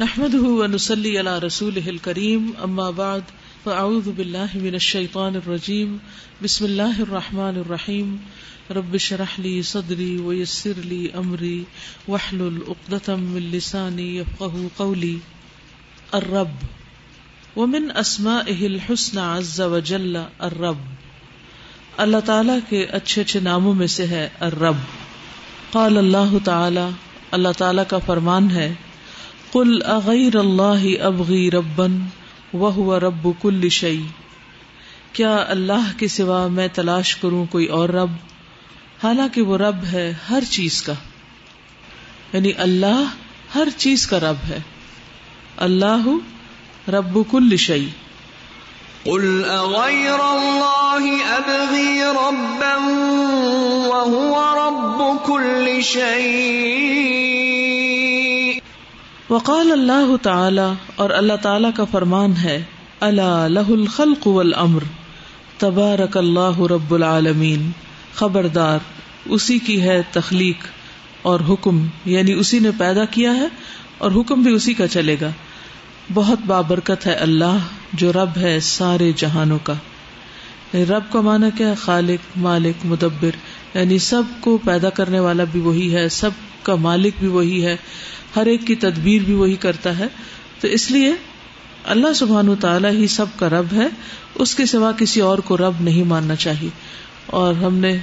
نحمده ونسلي على رسوله الكريم، أما بعد، فأعوذ بالله من الشيطان الرجيم. بسم الله الرحمن الرحيم. رب اشرح لي صدري ويسر لي أمري، واحلل عقدة من لساني يفقه قولي. الرب. ومن أسمائه الحسنى عز وجل الرب. اللہ تعالیٰ کے اچھے اچھے ناموں میں سے ہے الرب. قال اللہ تعالی، اللہ تعالیٰ کا فرمان ہے قل اغیر اللہ ابغی ربن وہ رب کل شعی کیا اللہ کے سوا میں تلاش کروں کوئی اور رب؟ حالانکہ وہ رب ہے ہر چیز کا یعنی اللہ ہر چیز کا رب ہے۔ اللہ رب کل شعی قل اغير الله ابغي ربا وهو رب كل شيء وقال اللہ تعالی اور اللہ تعالی کا فرمان ہے اللہ لہ الخلق والامر، تبارک اللہ رب العالمین۔ خبردار، اسی کی ہے تخلیق اور حکم یعنی اسی نے پیدا کیا ہے اور حکم بھی اسی کا چلے گا۔ بہت بابرکت ہے اللہ جو رب ہے سارے جہانوں کا۔ یعنی رب کا معنی کیا؟ ہے خالق، مالک، مدبر۔ یعنی سب کو پیدا کرنے والا بھی وہی ہے، سب کا مالک بھی وہی ہے۔ ہر ایک کی تدبیر بھی وہی کرتا ہے۔ تو اس لیے اللہ سبحان تعالیٰ ہی سب کا رب ہے۔ اس کے سوا کسی اور کو رب نہیں ماننا چاہیے۔ اور ہم نے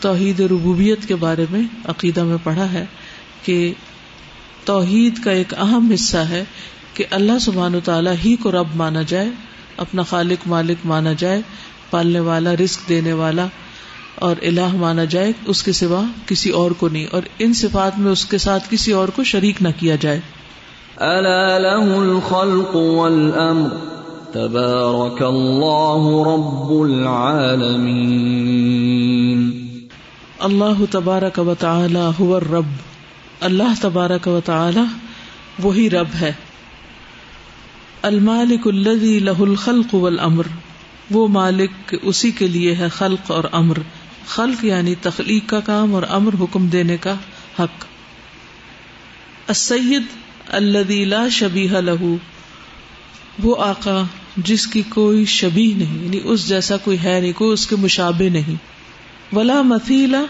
توحید ربوبیت کے بارے میں عقیدہ میں پڑھا ہے کہ توحید کا ایک اہم حصہ ہے کہ اللہ سبحان تعالیٰ ہی کو رب مانا جائے، اپنا خالق مالک مانا جائے، پالنے والا رسک دینے والا اور الہ مانا جائے اس کے سوا کسی اور کو نہیں۔ اور ان صفات میں اس کے ساتھ کسی اور کو شریک نہ کیا جائے۔ الا له الخلق والامر تبارك الله رب العالمين۔ اللہ تبارک و تعالی هو الرب۔ اللہ تبارک و تعالی وہی رب ہے۔ المالک الذي له الخلق والامر وہ مالک اسی کے لیے ہے خلق اور امر۔ خلق یعنی تخلیق کا کام اور امر حکم دینے کا حق۔ السید الذي لا شبیہ له وہ آقا جس کی کوئی شبی نہیں یعنی اس جیسا کوئی ہے نہیں، کوئی اس کے مشابے نہیں۔ ولا مثیلا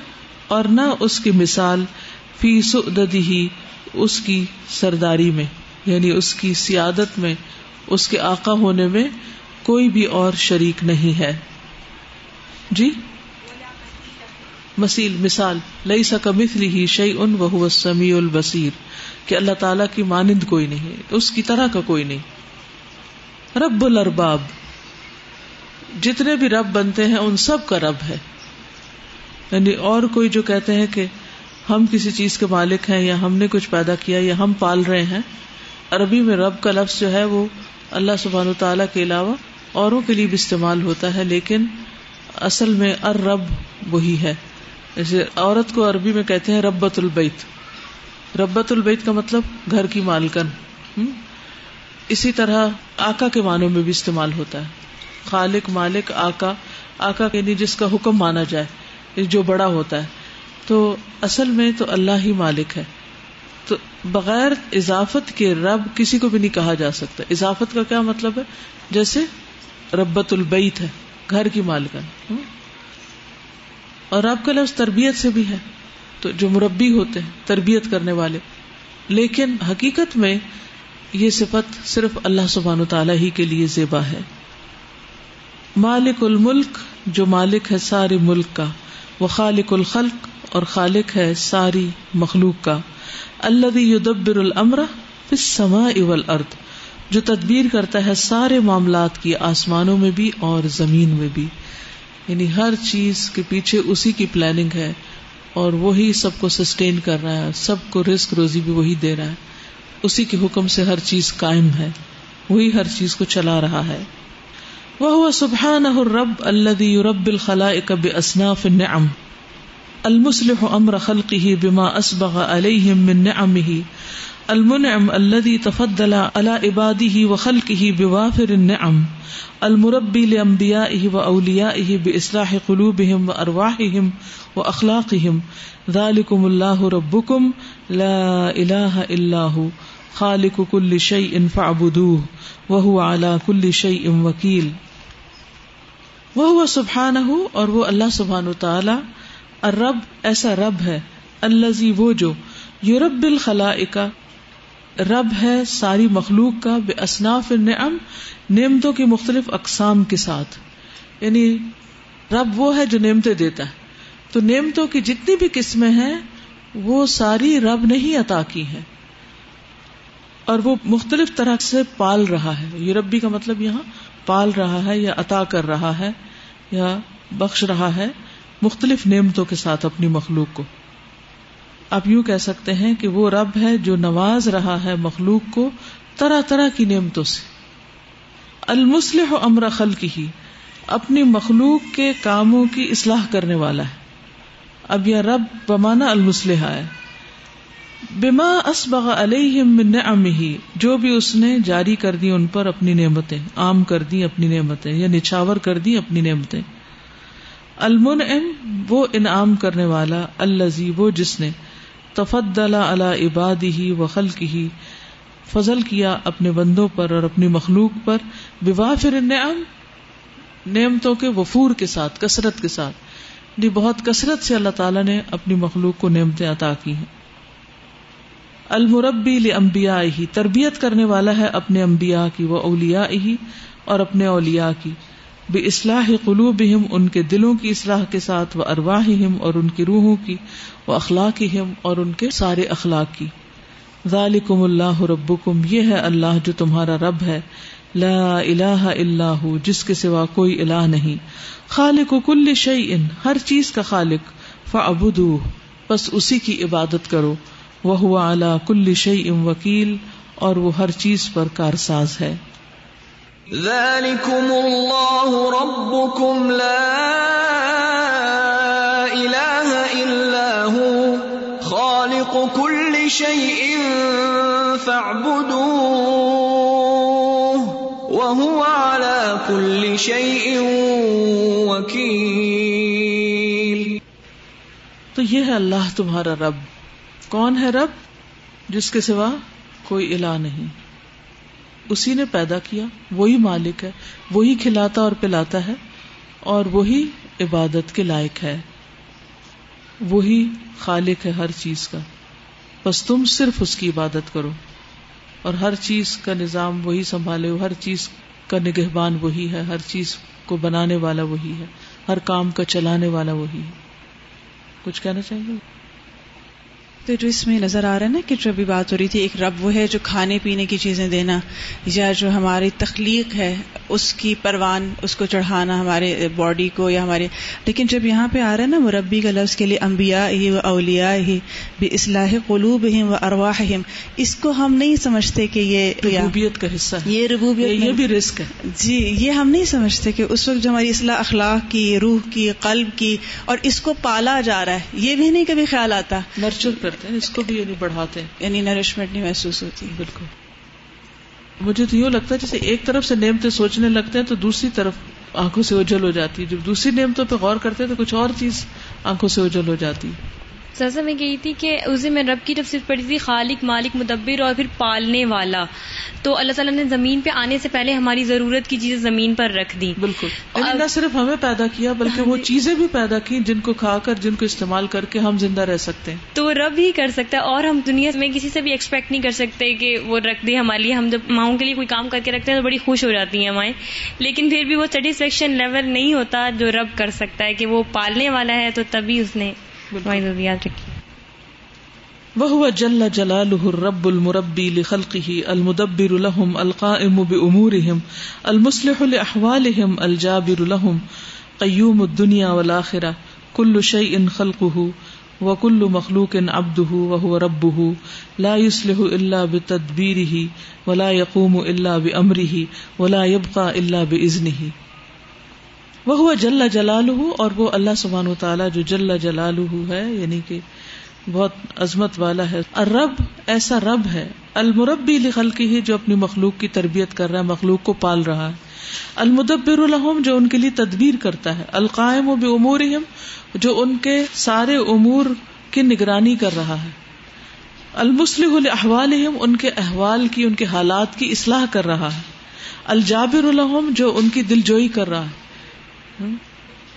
اور نہ اس کی مثال فی سعددی اس کی سرداری میں یعنی اس کی سیادت میں، اس کے آقا ہونے میں کوئی بھی اور شریک نہیں ہے۔ جی؟ مسیل مثال لئی سکا مثلی ہی شعی ان وہ سمیع البصیر، کہ اللہ تعالی کی مانند کوئی نہیں، اس کی طرح کا کوئی نہیں۔ رب الارباب، جتنے بھی رب بنتے ہیں، ان سب کا رب ہے۔ یعنی اور کوئی جو کہتے ہیں کہ ہم کسی چیز کے مالک ہیں، یا ہم نے کچھ پیدا کیا، یا ہم پال رہے ہیں، عربی میں رب کا لفظ جو ہے، وہ اللہ سبحان و تعالیٰ کے علاوہ اوروں کے لیے بھی استعمال ہوتا ہے، لیکن اصل میں ار رب وہی ہے۔ جیسے عورت کو عربی میں کہتے ہیں ربت البیت۔ ربت البیت کا مطلب گھر کی مالکن۔ اسی طرح آکا کے معنوں میں بھی استعمال ہوتا ہے۔ خالق، مالک آکا آکا یعنی جس کا حکم مانا جائے یعنی جو بڑا ہوتا ہے۔ تو اصل میں تو اللہ ہی مالک ہے۔ تو بغیر اضافت کے رب کسی کو بھی نہیں کہا جا سکتا۔ اضافت کا کیا مطلب ہے؟ جیسے ربت البیت ہے، گھر کی مالکن۔ اور رب کا لفظ تربیت سے بھی ہے۔ تو جو مربی ہوتے ہیں، تربیت کرنے والے۔ لیکن حقیقت میں یہ صفت صرف اللہ سبحان تعالی ہی کے لیے زیبا ہے۔ مالک الملک، جو مالک ہے سارے ملک کا۔ وہ خالق الخلق اور خالق ہے ساری مخلوق کا۔ اللہ یدبر الامر فی السماء والارض۔ جو تدبیر کرتا ہے سارے معاملات کی آسمانوں میں بھی اور زمین میں بھی۔ یعنی ہر چیز کے پیچھے اسی کی پلاننگ ہے اور وہی سب کو سسٹین کر رہا ہے، سب کو رسک روزی بھی وہی دے رہا ہے۔ اسی کے حکم سے ہر چیز قائم ہے، وہی ہر چیز کو چلا رہا ہے۔ وہ سبحان رب اللہ رب الخلا کب اصناف النعم۔ المسلح امر خلقه بما اسبغ عليهم من نعمه المنعم الذي تفضل على عباده وخلقه بوافر النعم، المربي لانبيائه واوليائه باصلاح قلوبهم وارواحهم واخلاقهم ذلكم الله ربكم، لا اله الا هو، خالق کل شعی ان فعبدو وہ اعلی کل شعی ام وکیل اور وہ اللہ سبحان و تعالی رب ایسا رب ہے اللہ وہ جو یورب الخلا رب ہے ساری مخلوق کا بے اصناف نعم نعمتوں کی مختلف اقسام کے ساتھ۔ یعنی رب وہ ہے جو نعمتیں دیتا ہے۔ تو نعمتوں کی جتنی بھی قسمیں ہیں، وہ ساری رب نے ہی عطا کی ہے اور وہ مختلف طرح سے پال رہا ہے۔ یہ ربی کا مطلب یہاں، پال رہا ہے یا عطا کر رہا ہے یا بخش رہا ہے مختلف نعمتوں کے ساتھ اپنی مخلوق کو۔ آپ یوں کہہ سکتے ہیں کہ وہ رب ہے جو نواز رہا ہے مخلوق کو طرح طرح کی نعمتوں سے۔ المسلح امر خلق ہی اپنی مخلوق کے کاموں کی اصلاح کرنے والا ہے۔ اب یہ رب بمانا المسلح ہے۔ بما اسبغ علیہم من نعمہ، جو بھی اس نے جاری کر دی ان پر اپنی نعمتیں، عام کر دی اپنی نعمتیں یا نچھاور کر دی اپنی نعمتیں۔ المنعم، وہ انعام کرنے والا الذی وہ جس نے تفضل علی عبادہ و خلقہ فضل کیا اپنے بندوں پر اور اپنی مخلوق پر، بوافر النعم، نعمتوں کے وفور کے ساتھ، کثرت کے ساتھ۔ یعنی بہت کثرت سے اللہ تعالیٰ نے اپنی مخلوق کو نعمتیں عطا کی ہیں۔ المربی لمبیا ہی تربیت کرنے والا ہے اپنے امبیا کی، وہ اولیا ہی اور اپنے اولیا کی۔ بے اصلاح قلوب ان کے دلوں کی اصلاح کے ساتھ وہ ارواہ ہم اور ان کی روحوں کی وہ اخلاق اور ان کے سارے اخلاق کی۔ ذالکم اللہ ربکم یہ ہے اللہ جو تمہارا رب ہے۔ لا الہ الا ہو جس کے سوا کوئی الہ نہیں۔ خالق کل شعی ہر چیز کا خالق۔ فعبدوہ بس اسی کی عبادت کرو۔ وہ اعلی کل شعی ام وکیل اور وہ ہر چیز پر کارساز ہے۔ ذلكم الله ربكم لا إله إلا هو خالق كل شيء فاعبدوه وهو على كل شيء وكيل تو یہ ہے اللہ تمہارا رب۔ کون ہے رب؟ جس کے سوا کوئی الہ نہیں۔ اسی نے پیدا کیا، وہی مالک ہے، وہی کھلاتا اور پلاتا ہے، اور وہی عبادت کے لائق ہے۔ وہی خالق ہے ہر چیز کا۔ بس تم صرف اس کی عبادت کرو۔ اور ہر چیز کا نظام وہی سنبھالے۔ ہر چیز کا نگہبان وہی ہے۔ ہر چیز کو بنانے والا وہی ہے۔ ہر کام کا چلانے والا وہی ہے۔ کچھ کہنا چاہیے تو جو اس میں نظر آ رہا ہے نا کہ جو ابھی بات ہو رہی تھی ایک رب وہ ہے جو کھانے پینے کی چیزیں دینا یا جو ہماری تخلیق ہے اس کی پروان اس کو چڑھانا ہمارے باڈی کو یا ہمارے لیکن جب یہاں پہ آ رہا ہے نا مربی کا لفظ کے لیے امبیا ہی و اولیا ہی بے اصلاح قلوب ہم و ارواہ اس کو ہم نہیں سمجھتے کہ یہ ربوبیت کا حصہ ہے۔ یہ ربوبیت یہ بھی رسک ہے۔ جی یہ ہم نہیں سمجھتے کہ اس وقت جو ہماری اصلاح اخلاق کی روح کی قلب کی اور اس کو پالا جا رہا ہے۔ یہ بھی نہیں کبھی خیال آتا۔ نرچر کرتے ہیں اس کو بھی یعنی بڑھاتے ہیں۔ یعنی نرشمنٹ نہیں محسوس ہوتی۔ بالکل۔ مجھے تو یوں لگتا ہے جیسے ایک طرف سے نعمتیں سوچنے لگتے ہیں تو دوسری طرف آنکھوں سے اجل ہو جاتی ہے۔ جب دوسری نعمتوں پہ غور کرتے ہیں تو کچھ اور چیز آنکھوں سے اجل ہو جاتی ہے۔ سزا میں گئی تھی کہ اس دن میں رب کی تفصیل پڑھی تھی خالق مالک مدبر اور پھر پالنے والا۔ تو اللہ تعالیٰ نے زمین پہ آنے سے پہلے ہماری ضرورت کی چیزیں زمین پر رکھ دی بالکل۔ یعنی نہ صرف ہمیں پیدا کیا بلکہ وہ چیزیں بھی پیدا کی جن کو کھا کر جن کو استعمال کر کے ہم زندہ رہ سکتے ہیں۔ تو رب ہی کر سکتا ہے اور ہم دنیا میں کسی سے بھی ایکسپیکٹ نہیں کر سکتے کہ وہ رکھ دے ہمارے لیے۔ ہم جب ماؤں کے لیے کوئی کام کر کے رکھتے ہیں تو بڑی خوش ہو جاتی ہیں مائیں۔ لیکن پھر بھی وہ سیٹسفیکشن لیول نہیں ہوتا جو رب کر سکتا ہے کہ وہ پالنے والا ہے تو تبھی اس نے ضروریات رکھی وہ جل جلال رب المربی لخلقه المدبر لهم القائم بأمورهم المصلح لأحوالهم الجابر لهم قيوم الدنيا والآخرة كل شيء خلقه وكل مخلوق عبده وهو ربه لا يصلح إلا بتدبيره ولا يقوم إلا بأمره ولا يبقى إلا بإذنه وہ جل جلالہ اور وہ اللہ سبحانہ وتعالی جو جل جلالہ ہے یعنی کہ بہت عظمت والا ہے۔ اور رب ایسا رب ہے، المربی لخل کی ہی جو اپنی مخلوق کی تربیت کر رہا ہے، مخلوق کو پال رہا ہے۔ المدبر الحم جو ان کے لیے تدبیر کرتا ہے۔ القائم و بے امور جو ان کے سارے امور کی نگرانی کر رہا ہے۔ المسلح احوال ان کے احوال کی، ان کے حالات کی اصلاح کر رہا ہے۔ الجابر الحم جو ان کی دل جوئی کر رہا ہے۔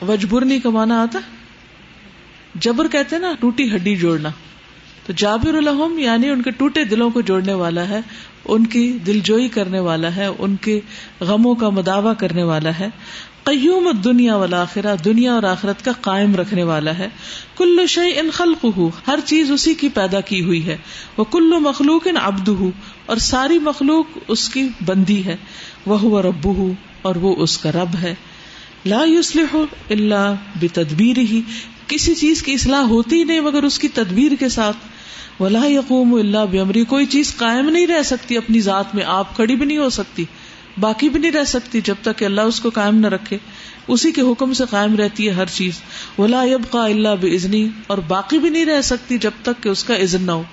وجبرنی کا مانا آتا؟ جبر کہتے نا، ٹوٹی ہڈی جوڑنا۔ تو جابر الحم یعنی ان کے ٹوٹے دلوں کو جوڑنے والا ہے، ان کی دل جوئی کرنے والا ہے، ان کے غموں کا مداوع کرنے والا ہے۔ قیوم دنیا والا دنیا اور آخرت کا قائم رکھنے والا ہے۔ کل شعی ان خلق ہو ہر چیز اسی کی پیدا کی ہوئی ہے۔ وہ کلو مخلوق ان ابد ہو اور ساری مخلوق اس کی بندی ہے۔ وہ رب ہو اور وہ اس کا رب ہے۔ لا یوسلح اللہ بتدبیر ہی کسی چیز کی اصلاح ہوتی نہیں مگر اس کی تدبیر کے ساتھ۔ ولا یقوم اللہ بمری کوئی چیز قائم نہیں رہ سکتی، اپنی ذات میں آپ کھڑی بھی نہیں ہو سکتی، باقی بھی نہیں رہ سکتی جب تک کہ اللہ اس کو قائم نہ رکھے۔ اسی کے حکم سے قائم رہتی ہے ہر چیز۔ ولا یب کا اللہ بزنی اور باقی بھی نہیں رہ سکتی جب تک کہ اس کا عزن نہ ہو۔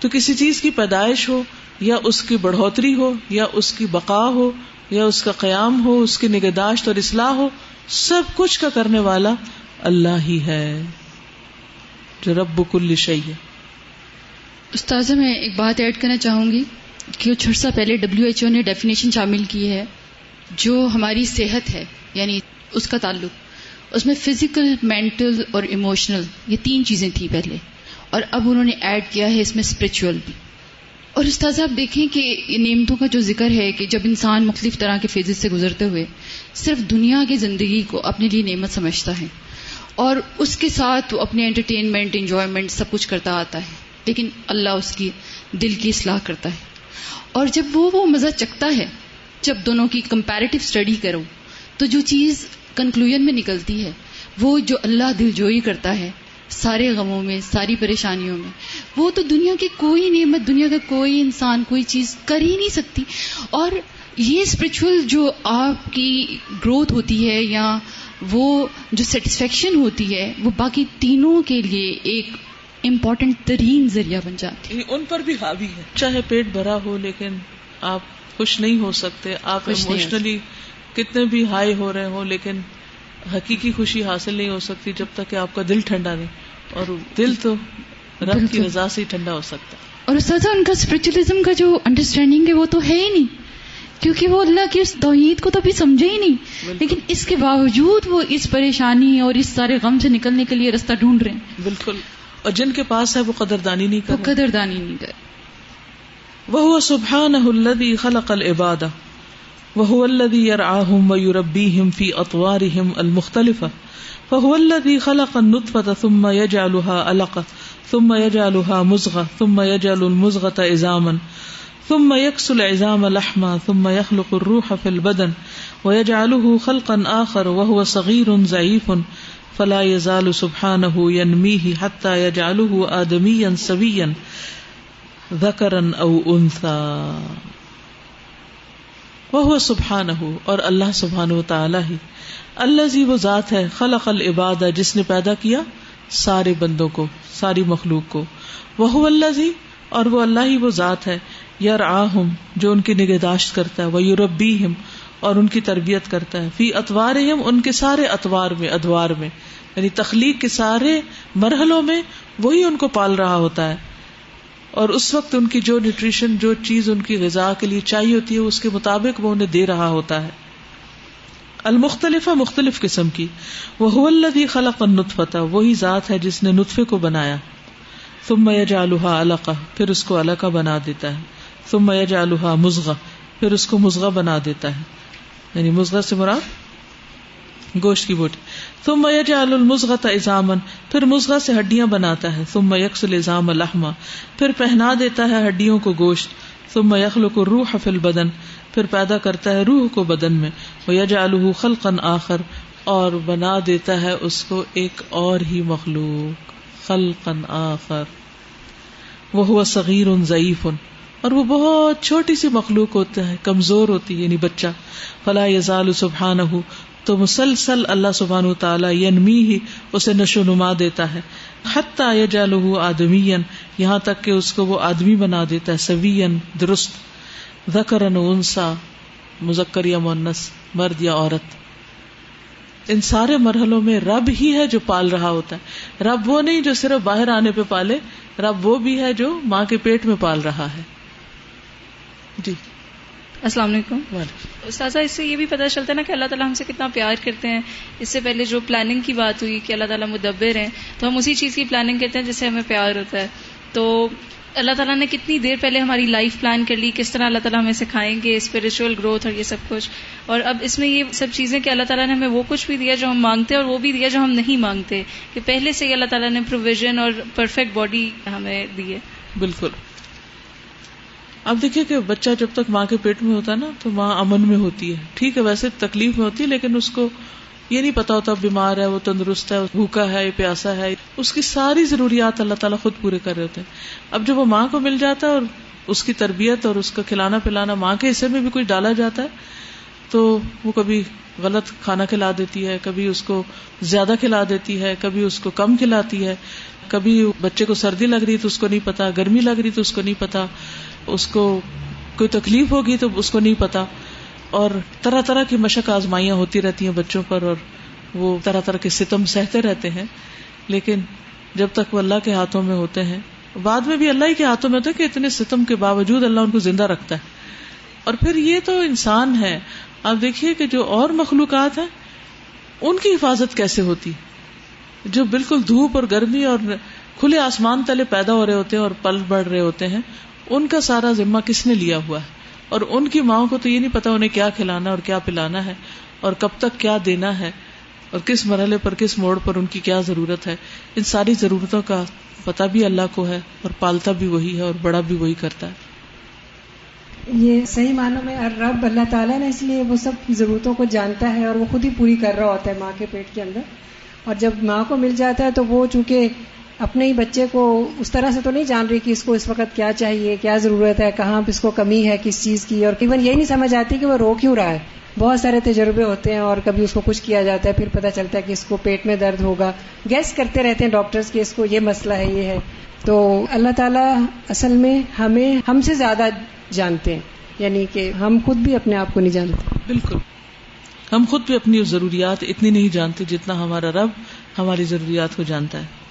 تو کسی چیز کی پیدائش ہو، یا اس کی بڑھوتری ہو، یا اس کی بقا ہو یا اس کا قیام ہو، اس کی نگہداشت اور اصلاح ہو، سب کچھ کا کرنے والا اللہ ہی ہے۔ جو رب کل شعی ہے استاذہ، میں ایک بات ایڈ کرنا چاہوں گی کہ کچھ عرصہ پہلے ڈبلو ایچ او نے ڈیفینیشن شامل کی ہے، جو ہماری صحت ہے یعنی اس کا تعلق۔ اس میں فزیکل مینٹل اور ایموشنل یہ تین چیزیں تھیں پہلے۔ اور اب انہوں نے ایڈ کیا ہے اس میں اسپرچل بھی۔ اور استاذ آپ دیکھیں کہ نعمتوں کا جو ذکر ہے کہ جب انسان مختلف طرح کے فیزز سے گزرتے ہوئے صرف دنیا کی زندگی کو اپنے لیے نعمت سمجھتا ہے اور اس کے ساتھ وہ اپنے انٹرٹینمنٹ انجوائمنٹ سب کچھ کرتا آتا ہے، لیکن اللہ اس کی دل کی اصلاح کرتا ہے۔ اور جب وہ وہ مزہ چکتا ہے، جب دونوں کی کمپیریٹو اسٹڈی کرو، تو جو چیز کنکلوژ میں نکلتی ہے، وہ جو اللہ دل جوئی کرتا ہے سارے غموں میں ساری پریشانیوں میں۔ وہ تو دنیا کی کوئی نعمت دنیا کا کوئی انسان کوئی چیز کر ہی نہیں سکتی۔ اور یہ اسپرچل جو آپ کی گروتھ ہوتی ہے یا وہ جو سیٹسفیکشن ہوتی ہے وہ باقی تینوں کے لیے ایک امپورٹنٹ ترین ذریعہ بن جاتی یعنی ان پر بھی حاوی ہے۔ چاہے پیٹ بھرا ہو لیکن آپ خوش نہیں ہو سکتے۔ آپ اموشنلی کتنے بھی ہائی ہو رہے ہوں لیکن حقیقی خوشی حاصل نہیں ہو سکتی جب تک کہ آپ کا دل ٹھنڈا نہیں۔ اور دل تو رب کی رضا سے ہی ٹھنڈا ہو سکتا اور سزا ان کا اسپرچولیزم کا جو انڈرسٹینڈنگ ہے وہ تو ہے ہی نہیں۔ کیونکہ وہ اللہ کی اس توحید کو تو ابھی سمجھے ہی نہیں۔ لیکن اس کے باوجود وہ اس پریشانی اور اس سارے غم سے نکلنے کے لیے رستہ ڈھونڈ رہے ہیں۔ بالکل۔ اور جن کے پاس ہے وہ قدردانی نہیں کر قدردانی نہیں کر وہ سبحان الذي خلق العباد۔ وهو الذي يرعاهم ويربيهم في اطوارهم المختلفه فهو الذي خلق النطفه ثم يجعلها علقه ثم يجعلها مزغه ثم يجعل المزغه عظاما، ثم يكسو العظام لحما، ثم يخلق الروح في البدن، ويجعله خلقا آخر، وهو صغير ضعيف، فلا يزال سبحانه ينميه حتى يجعله آدميا سويا، ذكرا او انثى وهو سبحانه، اور اللہ سبحانہ وتعالی ہی۔ اللہ جی وہ ذات ہے، خلق العباد، جس نے پیدا کیا سارے بندوں کو، ساری مخلوق کو۔ وہ اللہ جی اور وہ اللہ ہی وہ ذات ہے یار آہم جو ان کی نگہداشت کرتا ہے وہ یوربی اور ان کی تربیت کرتا ہے۔ فی اتوار ہم ان کے سارے اتوار میں، ادوار میں۔ یعنی تخلیق کے سارے مرحلوں میں وہی ان کو پال رہا ہوتا ہے۔ اور اس وقت ان کی جو نیوٹریشن جو چیز ان کی غذا کے لیے چاہیے ہوتی ہے، اس کے مطابق وہ انہیں دے رہا ہوتا ہے۔ المختلف مختلف قسم کی۔ وہ الدی خلق نطفت وہی ذات ہے جس نے نطفے کو بنایا۔ ثم يجعلها علقہ پھر اس کو علقہ بنا دیتا ہے۔ ثم يجعلها مزغہ پھر اس کو مزغہ بنا دیتا ہے۔ یعنی مزغہ سے مراد گوشت کی بوٹی۔ تم يجعل المزغة عظاما، پھر مزغہ سے ہڈیاں بناتا ہے۔ ثم يكسل العظام لحما، پھر پہنا دیتا ہے ہڈیوں کو گوشت۔ ثم يخلق الروح في البدن پھر پیدا کرتا ہے روح کو بدن میں وہ ويجعله خلقا آخر، اور بنا دیتا ہے اس کو ایک اور ہی مخلوق، خلقا آخر۔ وہ صغیر ضعیف، اور وہ بہت چھوٹی سی مخلوق ہوتا ہے کمزور ہوتی ہے یعنی بچہ۔ فلا یزال سبحان تو مسلسل اللہ سبحان تعالیٰ ینمی ہی اسے نشو نما دیتا ہے۔ حتیٰ یجالہ آدمی یہاں تک کہ اس کو وہ آدمی بنا دیتا ہے سوین درست۔ ذکر انسا مذکر یا مونس مرد یا عورت۔ ان سارے مرحلوں میں رب ہی ہے جو پال رہا ہوتا ہے۔ رب وہ نہیں جو صرف باہر آنے پہ پالے رب وہ بھی ہے جو ماں کے پیٹ میں پال رہا ہے۔ جی۔ السلام علیکم۔ استاذہ اس سے یہ بھی پتہ چلتا ہے نا کہ اللہ تعالیٰ ہم سے کتنا پیار کرتے ہیں۔ اس سے پہلے جو پلاننگ کی بات ہوئی کہ اللہ تعالیٰ مدبر ہیں تو ہم اسی چیز کی پلاننگ کرتے ہیں جس سے ہمیں پیار ہوتا ہے۔ تو اللہ تعالیٰ نے کتنی دیر پہلے ہماری لائف پلان کر لی، کس طرح اللہ تعالیٰ ہمیں سکھائیں گے اسپرچل گروتھ اور یہ سب کچھ۔ اور اب اس میں یہ سب چیزیں کہ اللہ تعالیٰ نے ہمیں وہ کچھ بھی دیا جو ہم مانگتے اور وہ بھی دیا جو ہم نہیں مانگتے، کہ پہلے سے ہی اللہ تعالیٰ نے پروویژن اور پرفیکٹ باڈی ہمیں دی ہے بالکل۔ اب دیکھیے کہ بچہ جب تک ماں کے پیٹ میں ہوتا ہے نا، تو ماں امن میں ہوتی ہے۔ ٹھیک ہے، ویسے تکلیف میں ہوتی ہے، لیکن اس کو یہ نہیں پتا ہوتا بیمار ہے، وہ تندرست ہے، بھوکا ہے پیاسا ہے۔ اس کی ساری ضروریات اللہ تعالیٰ خود پورے کر رہے ہوتے ہیں۔ اب جب وہ ماں کو مل جاتا ہے اور اس کی تربیت اور اس کا کھلانا پلانا ماں کے حصے میں بھی کچھ ڈالا جاتا ہے، تو وہ کبھی غلط کھانا کھلا دیتی ہے، کبھی اس کو زیادہ کھلا دیتی ہے، کبھی اس کو کم کھلاتی ہے۔ کبھی بچے کو سردی لگ رہی تو اس کو نہیں پتا، گرمی لگ رہی تو اس کو نہیں پتا۔ اس کو کوئی تکلیف ہوگی تو اس کو نہیں پتا۔ اور طرح طرح کی مشق آزمائیاں ہوتی رہتی ہیں بچوں پر اور وہ طرح طرح کے ستم سہتے رہتے ہیں۔ لیکن جب تک وہ اللہ کے ہاتھوں میں ہوتے ہیں، بعد میں بھی اللہ ہی کے ہاتھوں میں ہوتے ہیں کہ اتنے ستم کے باوجود اللہ ان کو زندہ رکھتا ہے۔ اور پھر یہ تو انسان ہے۔ آپ دیکھیے کہ جو اور مخلوقات ہیں، ان کی حفاظت کیسے ہوتی؟ جو بالکل دھوپ اور گرمی اور کھلے آسمان تلے پیدا ہو رہے ہوتے ہیں اور پل بڑھ رہے ہوتے ہیں، ان کا سارا ذمہ کس نے لیا ہوا ہے؟ اور ان کی ماں کو تو یہ نہیں پتا انہیں کیا کھلانا اور کیا پلانا ہے اور کب تک کیا دینا ہے اور کس مرحلے پر کس موڑ پر ان کی کیا ضرورت ہے۔ ان ساری ضرورتوں کا پتا بھی اللہ کو ہے اور پالتا بھی وہی ہے اور بڑا بھی وہی کرتا ہے۔ یہ صحیح معنوں میں رب اللہ تعالیٰ نے اس لیے وہ سب ضرورتوں کو جانتا ہے اور وہ خود ہی پوری کر رہا ہوتا ہے ماں کے پیٹ کے اندر۔ اور جب ماں کو مل جاتا ہے تو وہ چونکہ اپنے ہی بچے کو اس طرح سے تو نہیں جان رہی کہ اس کو اس وقت کیا چاہیے، کیا ضرورت ہے، کہاں اس کو کمی ہے، کس چیز کی، اور ایون یہی نہیں سمجھ آتی کہ وہ رو کیوں رہا ہے۔ بہت سارے تجربے ہوتے ہیں اور کبھی اس کو کچھ کیا جاتا ہے، پھر پتہ چلتا ہے کہ اس کو پیٹ میں درد ہوگا۔ گیس کرتے رہتے ہیں ڈاکٹرز کہ اس کو یہ مسئلہ ہے، یہ ہے۔ تو اللہ تعالیٰ اصل میں ہمیں ہم سے زیادہ جانتے ہیں یعنی کہ ہم خود بھی اپنے آپ کو نہیں جانتے۔ بالکل۔ ہم خود بھی اپنی ضروریات اتنی نہیں جانتے جتنا ہمارا رب ہماری ضروریات کو جانتا ہے۔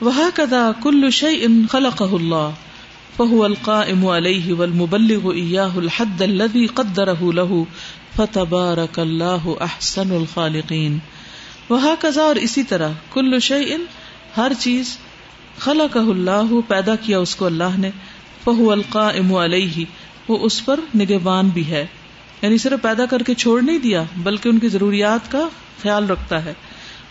وہ کدا کل شعی ان خلق اللہ فہو القائم علیہ والمبلغ الحد الذي قدره له فتبارک اللہ احسن الخالقین وہ اور اسی طرح کل شعی ہر چیز خلق اللہ پیدا کیا اس کو اللہ نے فہو القائم علیہ وہ اس پر نگبان بھی ہے۔ یعنی صرف پیدا کر کے چھوڑ نہیں دیا، بلکہ ان کی ضروریات کا خیال رکھتا ہے۔